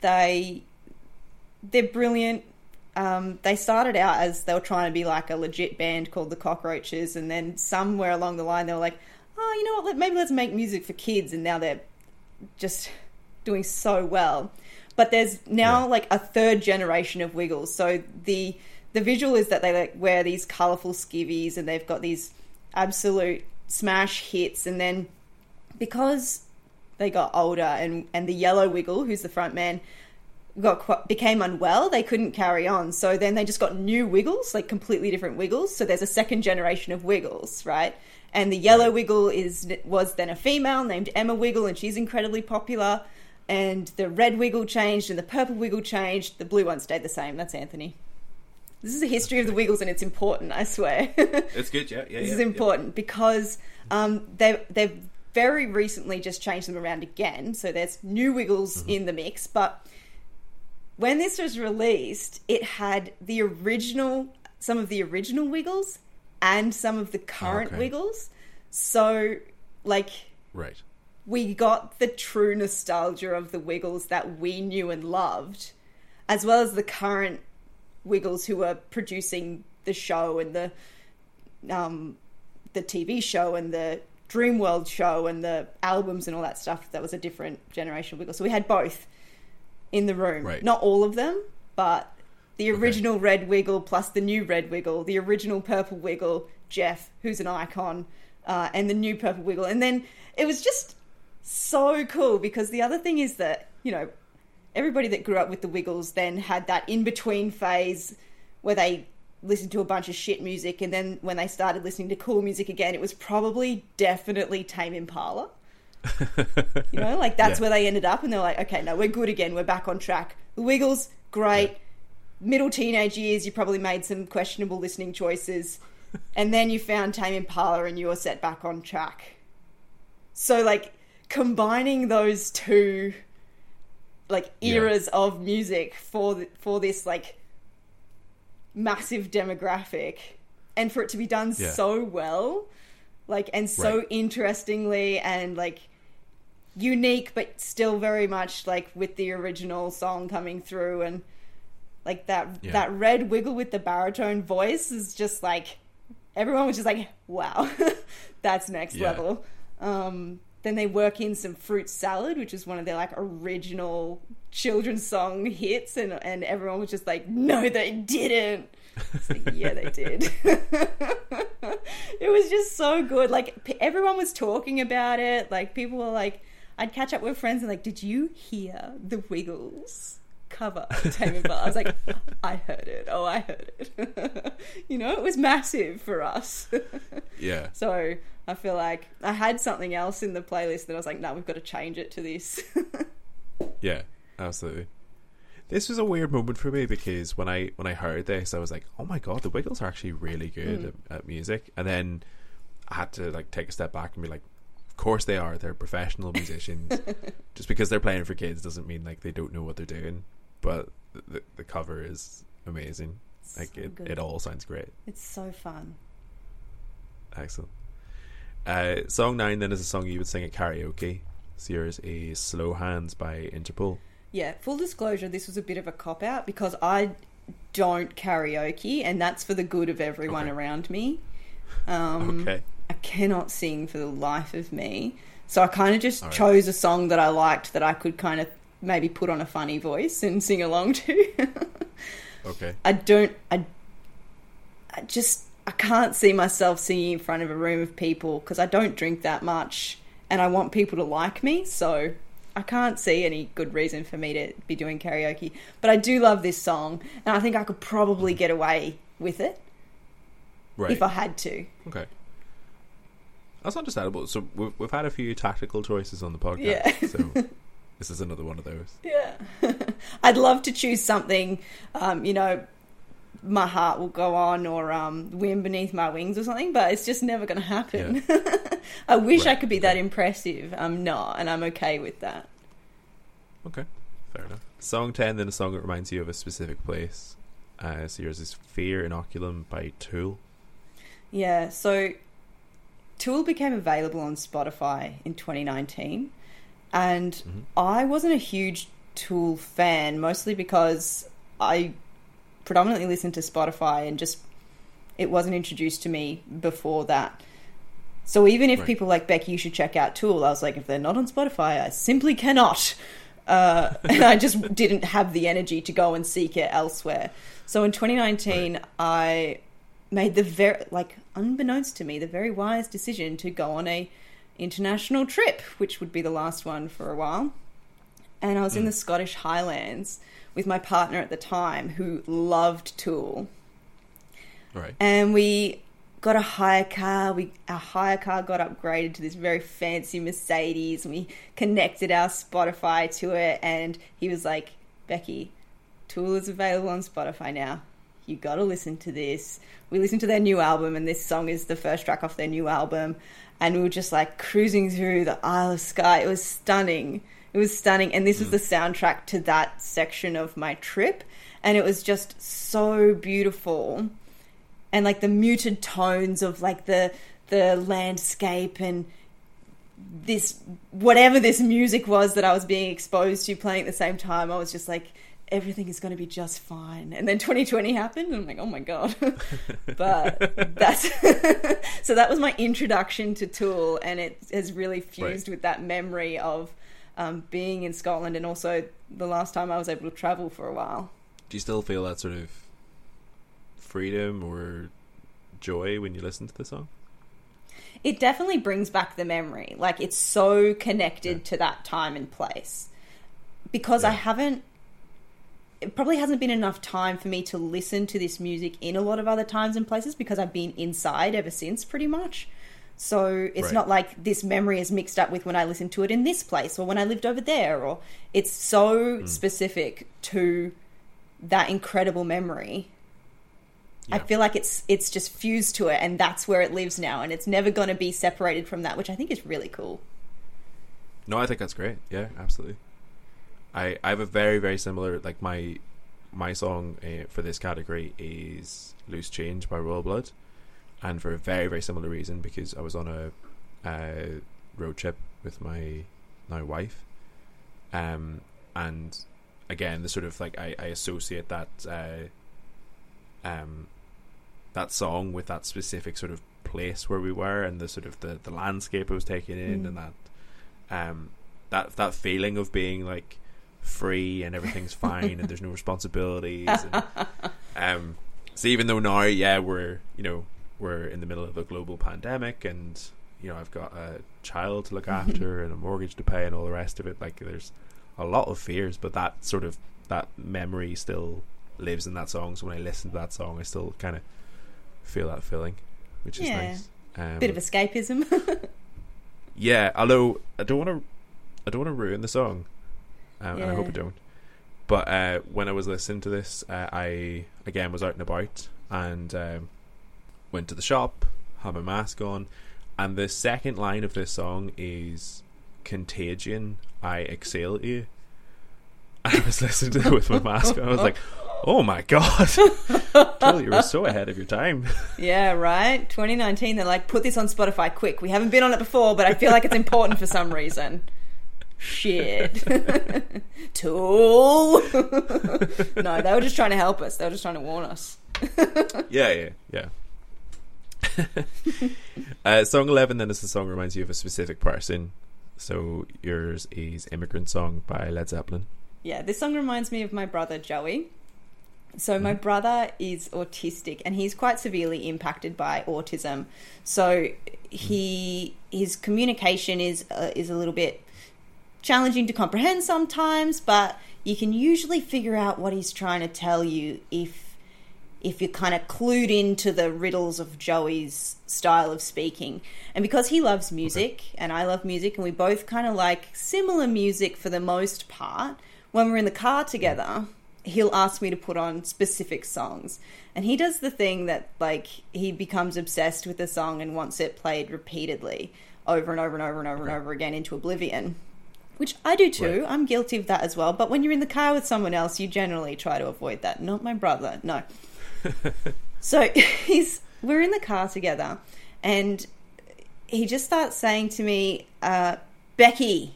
They, they're brilliant. Um, they started out as they were trying to be like a legit band called the Cockroaches, and then somewhere along the line they were like, "Oh, you know what? Maybe let's make music for kids." And now they're just doing so well. But there's now Yeah. like a third generation of Wiggles. So the the visual is that they like wear these colourful skivvies and they've got these absolute smash hits, and then because they got older and and the yellow Wiggle, who's the front man, got became unwell, they couldn't carry on. So then they just got new Wiggles, like completely different Wiggles. So there's a second generation of Wiggles, right? And the yellow Wiggle is was then a female named Emma Wiggle, and she's incredibly popular. And the red Wiggle changed, and the purple Wiggle changed. The blue one stayed the same. That's Anthony. This is a history of the Wiggles, and it's important. I swear. It's good. Yeah, yeah. This is important because um, they they've very recently just changed them around again. So there's new Wiggles Mm-hmm. in the mix, but when this was released, it had the original, some of the original Wiggles, and some of the current Okay. Wiggles. So like Right. we got the true nostalgia of the Wiggles that we knew and loved, as well as the current Wiggles who are producing the show and the um, the TV show and the Dreamworld show and the albums and all that stuff. That was a different generation of Wiggles. So we had both in the room. Right. Not all of them, but the original Red Wiggle plus the new Red Wiggle, the original Purple Wiggle, Jeff, who's an icon, uh, and the new Purple Wiggle. And then it was just so cool because the other thing is that, you know, everybody that grew up with the Wiggles then had that in between phase where they listened to a bunch of shit music, and then when they started listening to cool music again, it was probably definitely Tame Impala. you know, like that's Yeah. where they ended up, and they're like, okay, no, we're good again. We're back on track. The Wiggles, great. Middle teenage years, you probably made some questionable listening choices, and then you found Tame Impala, and you were set back on track. So, like, combining those two, like, Yeah. eras of music for th- for this like massive demographic, and for it to be done Yeah. so well, like, and so Right. interestingly, and like unique, but still very much like with the original song coming through, and like that Yeah. that red wiggle with the baritone voice is just like everyone was just like, wow, that's next Yeah. level. Um, then they work in some fruit salad, which is one of their like original children's song hits, and and everyone was just like, no, they didn't. Like, yeah, they did. it was just so good. Like p- everyone was talking about it. Like people were like, I'd catch up with friends and like, did you hear the Wiggles? Cover of Tame Impala. I was like, I heard it. Oh, I heard it. you know, it was massive for us. Yeah. so I feel like I had something else in the playlist that I was like, no, we've got to change it to this. Yeah, absolutely. This was a weird moment for me because when I when I heard this, I was like, "Oh my god, the Wiggles are actually really good mm. at, at music." And then I had to like take a step back and be like, "Of course they are. They're professional musicians. Just because they're playing for kids doesn't mean like they don't know what they're doing." But the the cover is amazing. Like So it, good. it all sounds great. it's so fun. Excellent. Uh, song nine then is a song you would sing at karaoke. So yours is "Slow Hands" by Interpol. Yeah, full disclosure, this was a bit of a cop out because I don't karaoke, and that's for the good of everyone Okay. around me. Um, Okay. I cannot sing for the life of me. So I kind of just right. chose a song that I liked that I could kind of maybe put on a funny voice and sing along to. Okay. I don't, I, I just, I can't see myself singing in front of a room of people because I don't drink that much and I want people to like me. So I can't see any good reason for me to be doing karaoke. But I do love this song and I think I could probably get away with it Right. if I had to. Okay. That's understandable. So we've, we've had a few tactical choices on the podcast. Yeah. so this is another one of those. Yeah. I'd love to choose something, um, you know, my heart will go on or um, wind beneath my wings or something, but it's just never going to happen. I wish I could be that impressive. I'm not, and I'm okay with that. Okay. Fair enough. Song 10, then a song that reminds you of a specific place. Uh, so yours is Fear Inoculum by Tool. Yeah, so Tool became available on Spotify in 2019, and I wasn't a huge Tool fan, mostly because I predominantly listened to Spotify and just it wasn't introduced to me before that. So even if Right. people like Becky, you should check out Tool. I was like, if they're not on Spotify, I simply cannot. Uh, and I just didn't have the energy to go and seek it elsewhere. So in 2019, I made the very like unbeknownst to me the very wise decision to go on a international trip, which would be the last one for a while. And I was in the Scottish Highlands with my partner at the time who loved Tool Right. and we got a hire car. We our hire car got upgraded to this very fancy Mercedes, and we connected our Spotify to it. And he was like, "Becky, Tool is available on Spotify now. You got to listen to this." We listened to their new album, and this song is the first track off their new album. And we were just like cruising through the Isle of Skye. It was stunning. It was stunning, and this was the mm. soundtrack to that section of my trip. And it was just so beautiful and like the muted tones of like the the landscape and this whatever this music was that I was being exposed to playing at the same time I was just like everything is going to be just fine and then 2020 happened and I'm like oh my god but that's so that was my introduction to Tool and it has really fused with that memory of um, being in Scotland and also the last time I was able to travel for a while Do you still feel that sort of freedom or joy when you listen to the song? it definitely brings back the memory. Like it's so connected Yeah. to that time and place. Because I haven't it probably hasn't been enough time for me to listen to this music in a lot of other times and places because I've been inside ever since, pretty much. So it's Right. not like this memory is mixed up with when I listened to it in this place or when I lived over there, or it's so hmm. specific to that incredible memory. I feel like it's it's just fused to it, and that's where it lives now, and it's never going to be separated from that, which I think is really cool. No, I think that's great. Yeah, absolutely. I I have a very very similar like my my song uh, for this category is "Loose Change" by Royal Blood, and for a very very similar reason because I was on a uh, road trip with my now wife, um, and again the sort of like I, I associate that uh, um that song with that specific sort of place where we were and the sort of the, the landscape I was taking in Mm. and that um that that feeling of being like free and everything's fine and there's no responsibilities and, um so even though now yeah we're you know we're in the middle of a global pandemic and you know I've got a child to look after and a mortgage to pay and all the rest of it like there's a lot of fears but that sort of that memory still lives in that song so when I listen to that song I still kind of feel that feeling which is Yeah. nice um, Bit of escapism. yeah, although I don't want to, I don't want to ruin the song, um, and I hope Yeah. I don't. But uh, when I was listening to this, uh, I again was out and about and um, went to the shop, had my mask on, and the second line of this song is "Contagion, I exhale at you." I was listening to it with my mask on. I was like, "Oh my god, you were so ahead of your time." yeah, right. 2019. They're like, put this on Spotify quick. We haven't been on it before, but I feel like it's important for some reason. Shit. Tool. no, they were just trying to help us. They were just trying to warn us. yeah, yeah, yeah. uh, song 11 then is the song reminds you of a specific person. So yours is Immigrant Song by Led Zeppelin. Yeah, this song reminds me of my brother Joey. So my brother is autistic and he's quite severely impacted by autism. So he his communication is uh, is a little bit challenging to comprehend sometimes, but you can usually figure out what he's trying to tell you if if you're kind of clued into the riddles of Joey's style of speaking. And because he loves music and I love music and we both kind of like similar music for the most part, when we're in the car together, he'll ask me to put on specific songs. And he does the thing that like he becomes obsessed with the song and wants it played repeatedly over and over and over and over and over again into oblivion. Which I do too. Right. I'm guilty of that as well. But when you're in the car with someone else, you generally try to avoid that. Not my brother. No. so he's we're in the car together, and he just starts saying to me, uh, "Becky,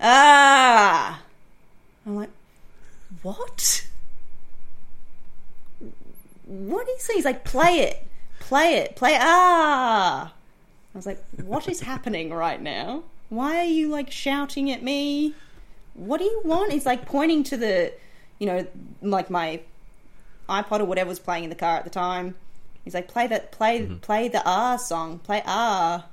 ah." I'm like, "What? What do you say?" He's like, "Play it, play it, play ah." I was like, "What is happening right now? Why are you like shouting at me? What do you want?" He's like pointing to the, you know, like my iPod or whatever was playing in the car at the time. He's like, "Play that, play, play the R song, play ah,"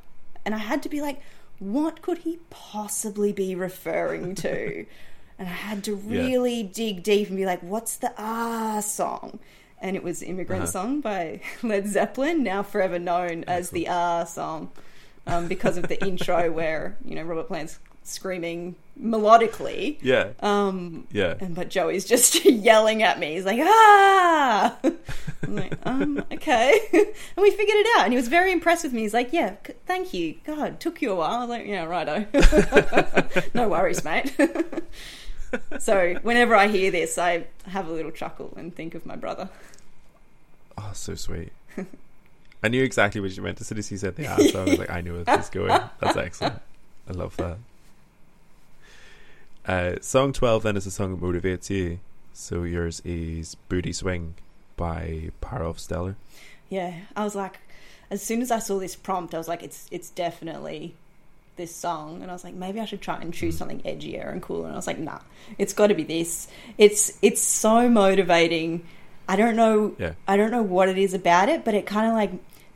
and I had to be like, "What could he possibly be referring to?" and I had to Yeah. really dig deep and be like, "What's the ah song?" And it was "Immigrant Uh-huh. Song" by Led Zeppelin, now forever known as the R song, um, because of the intro where you know Robert Plant's screaming melodically. Yeah, Um, yeah. and but Joey's just yelling at me. He's like, ah! I'm like, um, okay. and we figured it out. And he was very impressed with me. He's like, yeah, c- thank you. God, took you a while. I was like, yeah, righto. no worries, mate. so whenever I hear this, I have a little chuckle and think of my brother. Oh, so sweet. I knew exactly what you meant as soon as you said the answer. I was like, I knew where this was going. That's excellent. I love that. Uh, song 12 then is a song that motivates you. So yours is Booty Swing by Parov Stelar. Yeah, I was like, as soon as I saw this prompt, I was like, it's it's definitely this song, and I was like, maybe I should try and choose something edgier and cooler. And I was like, nah, it's got to be this. It's it's so motivating. I don't know. Yeah. I don't know what it is about it, but it kind of like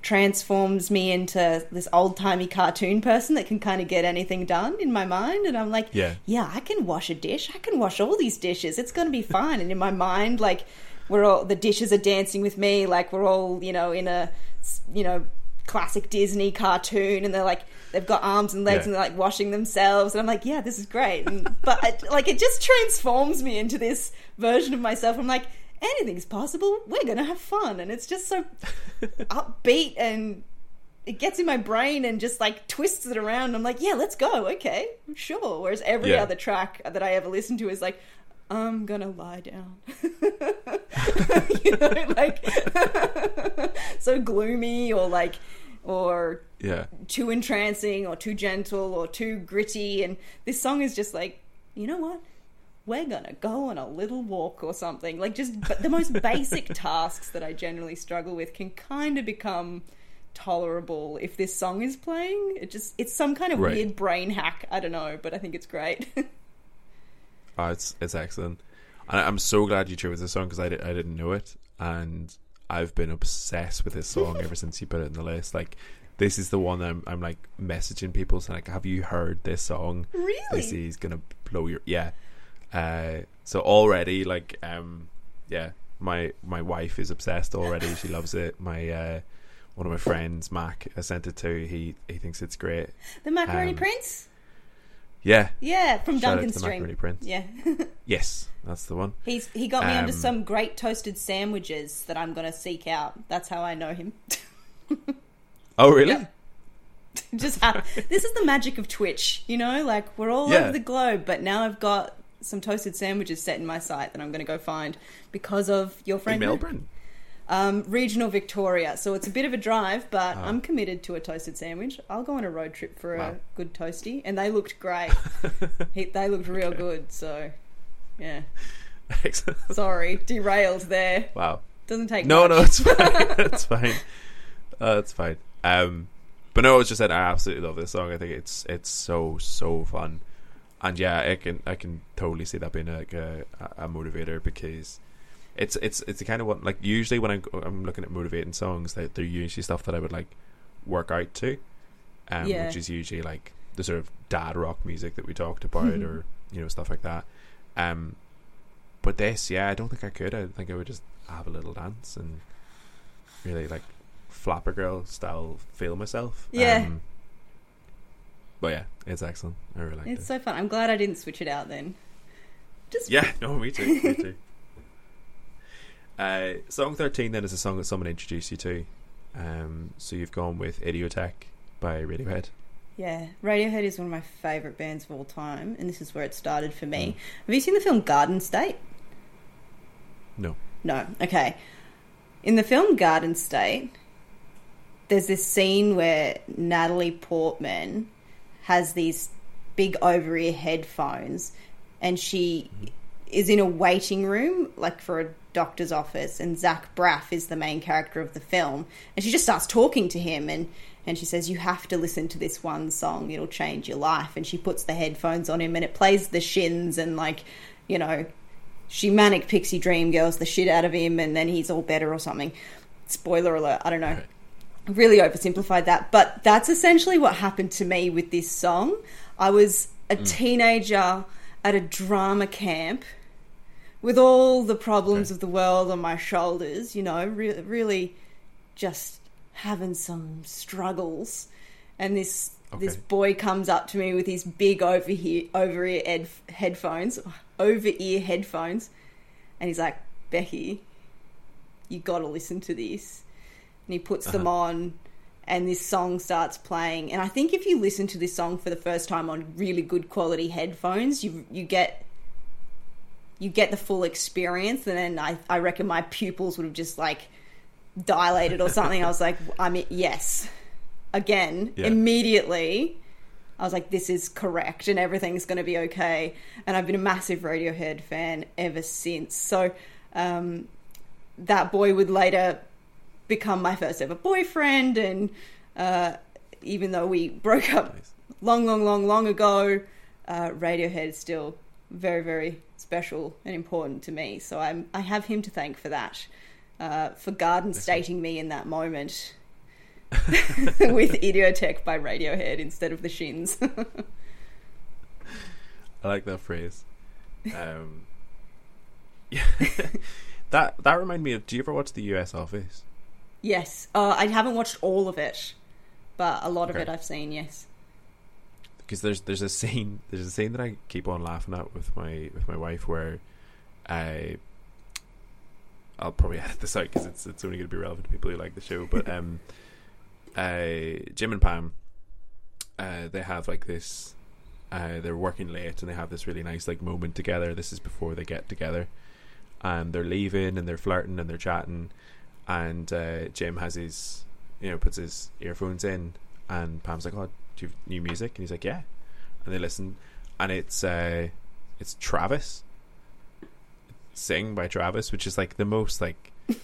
transforms me into this old timey cartoon person that can kind of get anything done in my mind. And I'm like, Yeah. yeah, I can wash a dish. I can wash all these dishes. It's going to be fine. and in my mind, like, we're all the dishes are dancing with me. Like we're all, you know, in a, you know, classic Disney cartoon, and they're like they've got arms and legs Yeah. and they're like washing themselves. And I'm like, yeah, this is great. And, but it, like it just transforms me into this version of myself. I'm like, anything's possible. We're gonna have fun, and it's just so upbeat and it gets in my brain and just like twists it around. I'm like, yeah, let's go. Okay, sure. Whereas every Yeah. other track that I ever listen to is like, I'm gonna lie down. you know, like so gloomy or like or Yeah. too entrancing or too gentle or too gritty. And this song is just like, you know what? We're gonna go on a little walk or something. Like just the most basic tasks that I generally struggle with can kind of become tolerable if this song is playing. It just it's some kind of Right. weird brain hack. I don't know, but I think it's great. Oh, it's it's excellent. And I'm so glad you chose this song because I, di- I didn't know it, and I've been obsessed with this song ever since you put it in the list. Like, this is the one I'm I'm like messaging people saying like, "Have you heard this song? Really? This is gonna blow your yeah." Uh, so already, like, um, yeah, my my wife is obsessed already. She loves it. My uh, one of my friends, Mac, I sent it to. He he thinks it's great. The Macaroni um, Prince? Yeah, Yeah, from shout out Duncan Stream. Macaroni Prince. Yeah. Yes, that's the one. He's he got me onto Um, some great toasted sandwiches that I'm going to seek out. That's how I know him. Oh, really? Yep. Just hap- this is the magic of Twitch, you know. Like we're all Yeah. over the globe, but now I've got some toasted sandwiches set in my sight that I'm going to go find because of your In friend Melbourne. Um, regional Victoria, so it's a bit of a drive, but Ah. I'm committed to a toasted sandwich. I'll go on a road trip for Wow. a good toasty, and they looked great. he, they looked real good, so yeah. Excellent. Sorry, derailed there. Wow. Doesn't take No, much. no, it's fine. it's fine. Uh, it's fine. Um, but no, I was just saying I absolutely love this song. I think it's it's so so fun, and yeah, I can I can totally see that being like a, a motivator because it's it's it's the kind of one like usually when I'm I'm looking at motivating songs that they're usually stuff that I would like work out to, um, Yeah. which is usually like the sort of dad rock music that we talked about or you know stuff like that. Um, but this, yeah, I don't think I could. I think I would just have a little dance and really like flapper girl style feel myself. Yeah. Um, but yeah, it's excellent. I really like it. It's so fun. I'm glad I didn't switch it out then. Just Yeah, no, me too. Me too. Uh, song 13 then is a song that someone introduced you to. Um, so you've gone with Idioteque by Radiohead. Yeah, Radiohead is one of my favorite bands of all time, and this is where it started for me. Mm. Have you seen the film Garden State? No. No. Okay. In the film Garden State, there's this scene where Natalie Portman has these big over ear headphones and she is in a waiting room, like for a doctor's office, and Zach Braff is the main character of the film. And she just starts talking to him and and she says, You have to listen to this one song, it'll change your life. And she puts the headphones on him and it plays the shins and like, you know, she manic pixie dream girls the shit out of him and then he's all better or something. Spoiler alert, I don't know. Right. Really oversimplified that, but that's essentially what happened to me with this song. I was a mm. teenager at a drama camp with all the problems Okay. of the world on my shoulders, you know, re- really just having some struggles. And this this boy comes up to me with his big over here over ear ed- headphones, over ear headphones, and he's like, "Becky, you got to listen to this." And he puts them Uh-huh. on, and this song starts playing. And I think if you listen to this song for the first time on really good quality headphones, you you get you get the full experience. And then I I reckon my pupils would have just like dilated or something. I was like, I mean, yes, again, Yeah. immediately. I was like, this is correct and everything's going to be okay. And I've been a massive Radiohead fan ever since. So um, that boy would later become my first ever boyfriend. And uh, even though we broke up Nice. long, long, long, long ago, uh, Radiohead is still very, very special and important to me. So I'm, I have him to thank for that. uh, for garden stating me in that moment with Idioteque by Radiohead instead of the Shins. I like that phrase. Um, yeah, that that reminded me of. Do you ever watch the U.S. Office? Yes, uh, I haven't watched all of it, but a lot of Okay. it I've seen. Yes. Because there's there's a scene there's a scene that I keep on laughing at with my with my wife where I I'll probably edit this out because it's it's only going to be relevant to people who like the show. But um, uh, Jim and Pam, uh, they have like this. Uh, they're working late and they have this really nice like moment together. This is before they get together, and they're leaving and they're flirting and they're chatting, and uh, Jim has his you know puts his earphones in, and Pam's like, "Oh, do you have new music?" And he's like, "Yeah," and they listen, and it's uh, it's Travis, sing by Travis, which is like the most like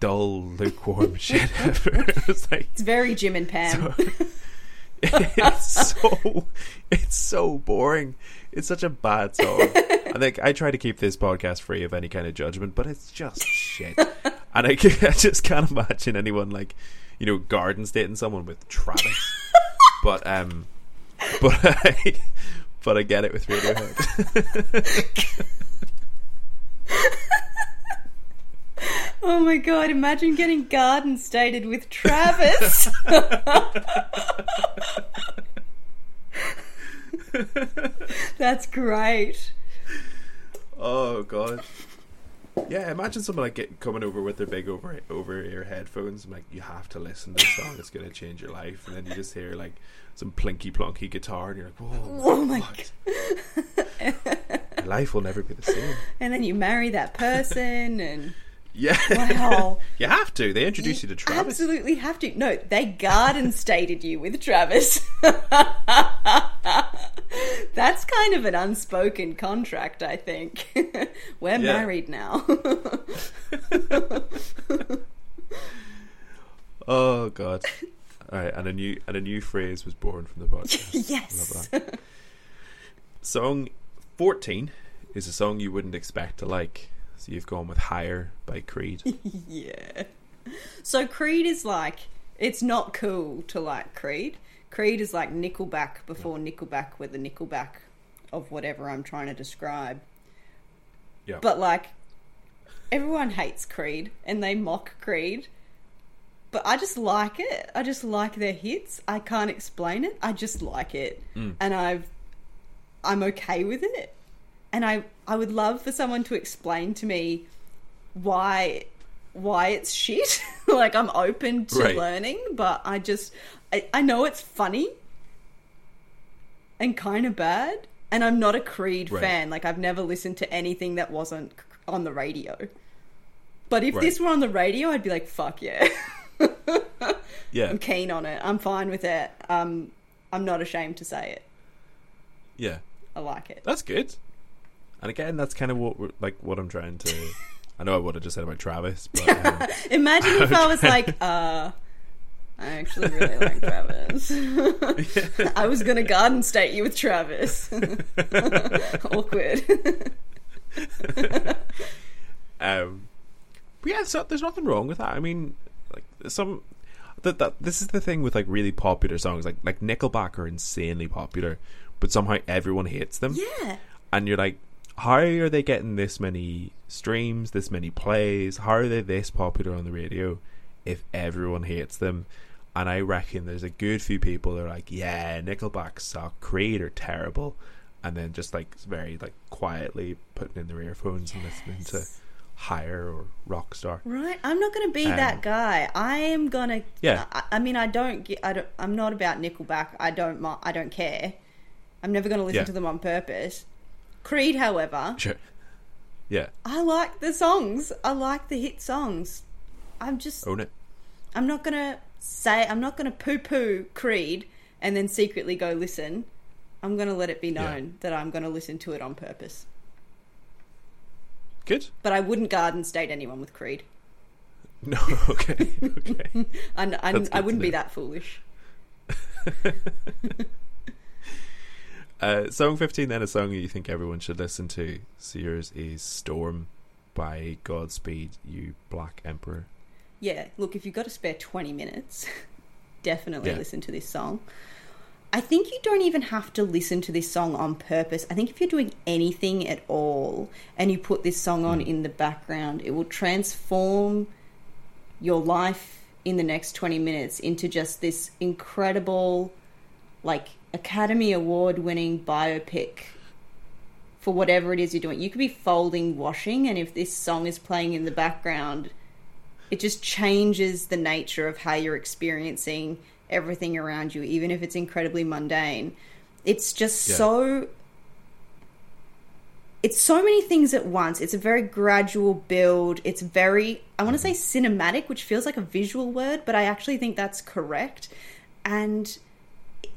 dull, lukewarm shit ever. it's like It's very Jim and Pam. so, it's so it's so boring. It's such a bad song. I think I try to keep this podcast free of any kind of judgment, but it's just shit. And I, I just can't imagine anyone like you know garden stating someone with Travis. but um, but I but I get it with Radiohead. Oh my god, imagine getting garden stated with Travis. That's great. Oh god. Yeah, imagine someone like get, coming over with their big over over ear headphones. and like, you have to listen to this song. It's gonna change your life. And then you just hear like some plinky plonky guitar, and you're like, whoa, Oh my god. Life will never be the same. And then you marry that person and Yeah, wow. you have to. They introduce you to Travis. Absolutely have to. No, they garden stated you with Travis. That's kind of an unspoken contract, I think. We're Yeah. married now. Oh god. All right, and a new and a new phrase was born from the podcast. yes. Song 14 is a song you wouldn't expect to like. So you've gone with Higher by Creed. yeah. So Creed is like it's not cool to like Creed. Creed is like Nickelback before Nickelback were the Nickelback of whatever I'm trying to describe. Yeah. But like everyone hates Creed and they mock Creed. But I just like it. I just like their hits. I can't explain it. I just like it. Mm. And I've I'm okay with it. And I I would love for someone to explain to me why why it's shit. like I'm open to Right. learning, but I just I, I know it's funny and kind of bad. And I'm not a Creed Right. fan. Like I've never listened to anything that wasn't on the radio. But if Right. this were on the radio, I'd be like, "Fuck yeah, Yeah. I'm keen on it. I'm fine with it. Um, I'm not ashamed to say it. Yeah. I like it." That's good. And again, that's kind of what like what I'm trying to. I know I would have just said about Travis, but um, Imagine if I was like, uh, I actually really like Travis. I was gonna garden state you with Travis. Awkward. um, but yeah, so there's nothing wrong with that. I mean, like some that that this is the thing with like really popular songs, like like Nickelback are insanely popular, but somehow everyone hates them. yeah. and you're like, how are they getting this many streams, this many plays? How are they this popular on the radio if everyone hates them? And I reckon there's a good few people that are like, yeah, Nickelback suck, Creed are terrible, and then just like very like quietly putting in their earphones and listening to Higher or Rockstar. Right. I'm not gonna be Um, that guy. I am gonna. Yeah. I, I mean, I don't. I don't. I'm not about Nickelback. I don't. I don't care. I'm never gonna listen Yeah. to them on purpose. Creed, however, Sure. Yeah, I like the songs. I like the hit songs. I'm just. own it. I'm not gonna say I'm not gonna poo poo Creed and then secretly go listen. I'm gonna let it be Yeah. known that I'm gonna listen to it on purpose. Good. But I wouldn't garden state anyone with Creed. No, okay, okay. And I, That's I wouldn't be that foolish. Uh, song 15 then, a song you think everyone should listen to. So yours is Storm by Godspeed You Black Emperor. Yeah, look, if you've got to spare 20 minutes, definitely Yeah. listen to this song. I think you don't even have to listen to this song on purpose. I think if you're doing anything at all and you put this song on hmm. in the background, it will transform your life in the next 20 minutes into just this incredible, like, Academy Award winning biopic for whatever it is you're doing. You could be folding washing, and if this song is playing in the background, it just changes the nature of how you're experiencing everything around you, even if it's incredibly mundane. It's just Yeah. so. It's so many things at once. It's a very gradual build. It's very, I want to say cinematic, which feels like a visual word, but I actually think that's correct. And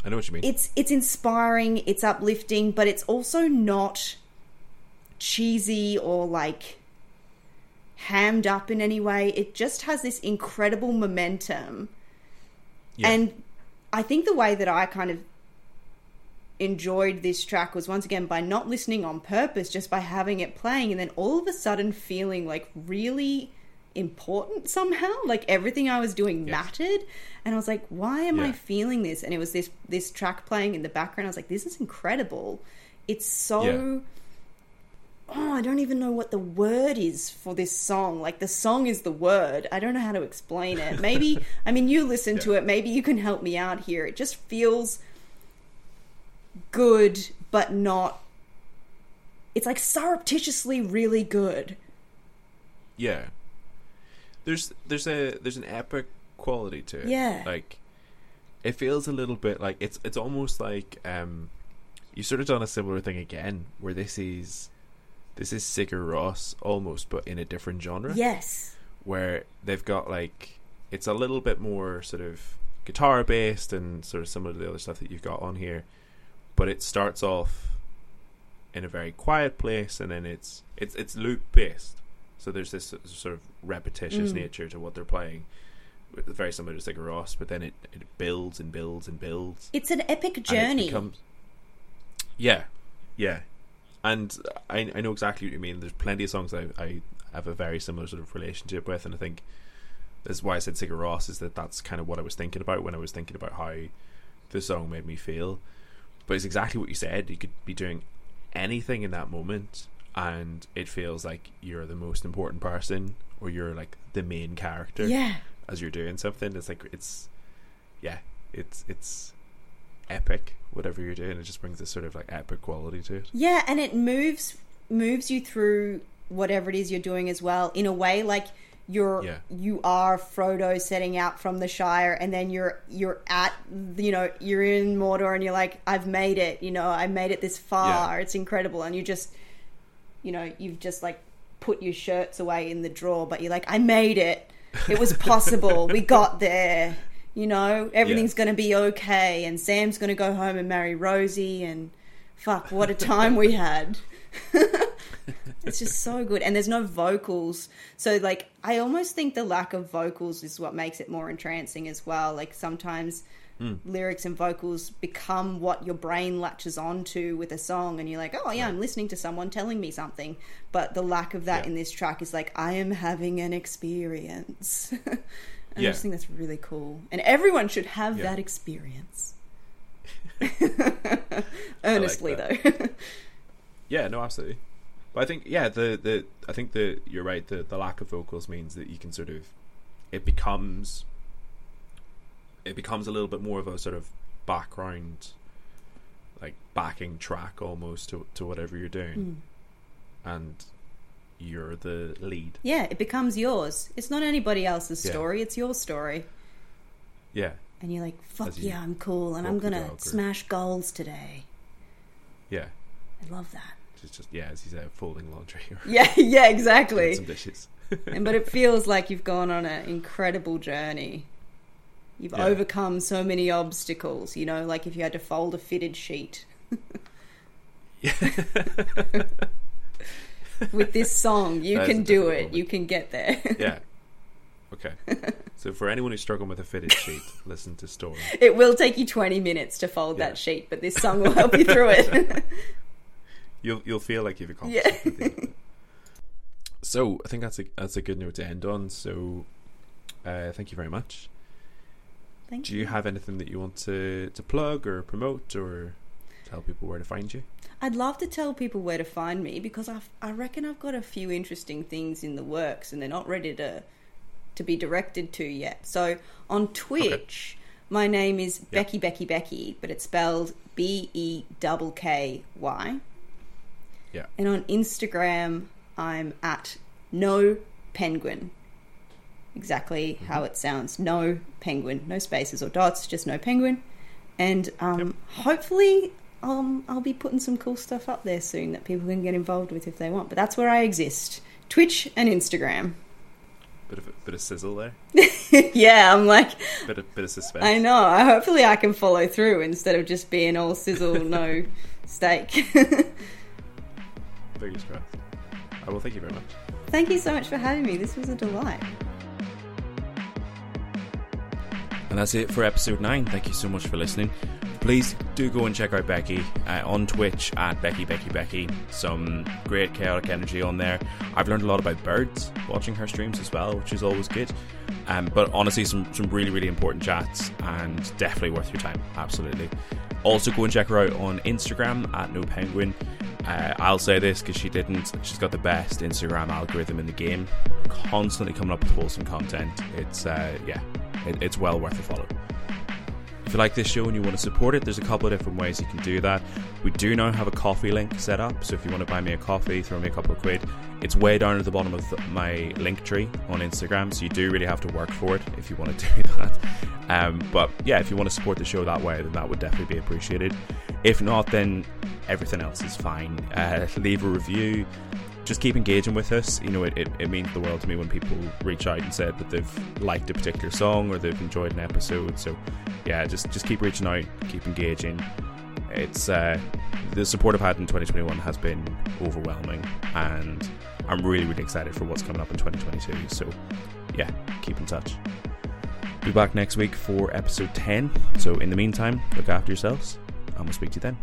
I know what you mean. it's it's inspiring, it's uplifting, but it's also not cheesy or like hammed up in any way. It just has this incredible momentum. Yeah. And I think the way that I kind of enjoyed this track was once again by not listening on purpose, just by having it playing and then all of a sudden feeling like really important somehow. Like everything I was doing Yes. mattered. And I was like, why am I feeling this? And it was this this track playing in the background. I was like, this is incredible. It's so Yeah. Oh, I don't even know what the word is for this song. Like the song is the word. I don't know how to explain it. Maybe I mean you listen to it, maybe you can help me out here. It just feels good but not it's like surreptitiously really good. Yeah. There's there's a there's an epic quality to it. Yeah. Like it feels a little bit like it's it's almost like um you sort of done a similar thing again where this is this is Sigur Rós almost but in a different genre Yes. where they've got like it's a little bit more sort of guitar based and sort of similar to the other stuff that you've got on here but it starts off in a very quiet place and then it's it's it's loop based so there's this sort of repetitious Mm. nature to what they're playing very similar to Sigur Rós but then it, it builds and builds and builds It's an epic journey. becomes- yeah, yeah, and I I know exactly what you mean. There's plenty of songs I I have a very similar sort of relationship with, and I think that's why I said Sigur Rós is that that's kind of what I was thinking about when I was thinking about how the song made me feel. But it's exactly what you said. You could be doing anything in that moment, and it feels like you're the most important person, or you're like the main character yeah. as you're doing something. It's like it's yeah, it's it's epic. Whatever you're doing, it just brings this sort of like epic quality to it. Yeah, and it moves moves you through whatever it is you're doing as well in a way like you're Yeah. you are Frodo setting out from the Shire and then you're you're at you know you're in Mordor and you're like I've made it you know I made it this far Yeah. it's incredible and you just you know you've just like put your shirts away in the drawer but you're like I made it it was possible we got there you know everything's going to be okay and Sam's going to go home and marry Rosie and fuck what a time we had. It's just so good and there's no vocals. So like i almost think the lack of vocals is what makes it more entrancing as well. Like sometimes hmm. lyrics and vocals become what your brain latches onto with a song and you're like oh yeah i'm listening to someone telling me something. But the lack of that Yeah. in this track is like i am having an experience i Yeah. just think that's really cool and everyone should have Yeah. that experience earnestly that. though Yeah, no, absolutely. But I think yeah, the the I think the you're right. The the lack of vocals means that you can sort of it becomes it becomes a little bit more of a sort of background like backing track almost to to whatever you're doing. Hmm. And you're the lead. Yeah, it becomes yours. It's not anybody else's Yeah. story, it's your story. Yeah. And you're like, fuck yeah, I'm cool and I'm gonna smash goals today. Yeah. I love that. It's just yeah, as you said, folding laundry Yeah, yeah, exactly. some dishes. and, but it feels like you've gone on an incredible journey. You've Yeah. overcome so many obstacles, you know, like if you had to fold a fitted sheet. With this song, you can do it. moment. You can get there. yeah. Okay. So for anyone who's struggling with a fitted sheet, listen to Storm. It will take you 20 minutes to fold Yeah. that sheet, but this song will help you through it. You'll you'll feel like you've accomplished Yeah. it at the end of it. So I think that's a that's a good note to end on. So uh, thank you very much. Thank Do you have anything that you want to, to plug or promote or tell people where to find you? I'd love to tell people where to find me because I I reckon I've got a few interesting things in the works and they're not ready to to be directed to yet. So on Twitch, my name is Yep. Bekky Bekky Bekky, but it's spelled B E double K Y. Yeah. And on Instagram, I'm at no penguin. Exactly Mm-hmm. how it sounds. No penguin. No spaces or dots, just no penguin. And um, hopefully, um, I'll be putting some cool stuff up there soon that people can get involved with if they want. But that's where I exist Twitch and Instagram. Bit of a bit of sizzle there, yeah, I'm like, bit of bit of suspense. I know. I Hopefully, I can follow through instead of just being all sizzle, no steak. Fingers crossed. I will thank you very much. Thank you so much for having me. This was a delight. And that's it for episode 9. Thank you so much for listening. Please do go and check out Bekky uh, on Twitch at Bekky Bekky Bekky. Some great chaotic energy on there. I've learned a lot about birds watching her streams as well, which is always good. Um, but honestly, some, some really, really important chats and definitely worth your time. Absolutely. Also, go and check her out on Instagram at No Penguin. Uh, I'll say this because she didn't. She's got the best Instagram algorithm in the game. Constantly coming up with wholesome content. It's uh, yeah, it, it's well worth a follow. If you like this show and you want to support it, there's a couple of different ways you can do that. We do now have a coffee link set up, so if you want to buy me a coffee, throw me a couple of quid. It's way down at the bottom of my link tree on Instagram, so you do really have to work for it if you want to do that. Um, but yeah, if you want to support the show that way, then that would definitely be appreciated. If not, then everything else is fine. Uh, leave a review. Just keep engaging with us. You know, it, it, it means the world to me when people reach out and said that they've liked a particular song or they've enjoyed an episode. So, yeah, just just keep reaching out, keep engaging. It's uh, the support I've had in 2021 has been overwhelming, and I'm really really excited for what's coming up in 2022. So, yeah, keep in touch. Be back next week for episode 10. So, in the meantime, look after yourselves, and we'll speak to you then.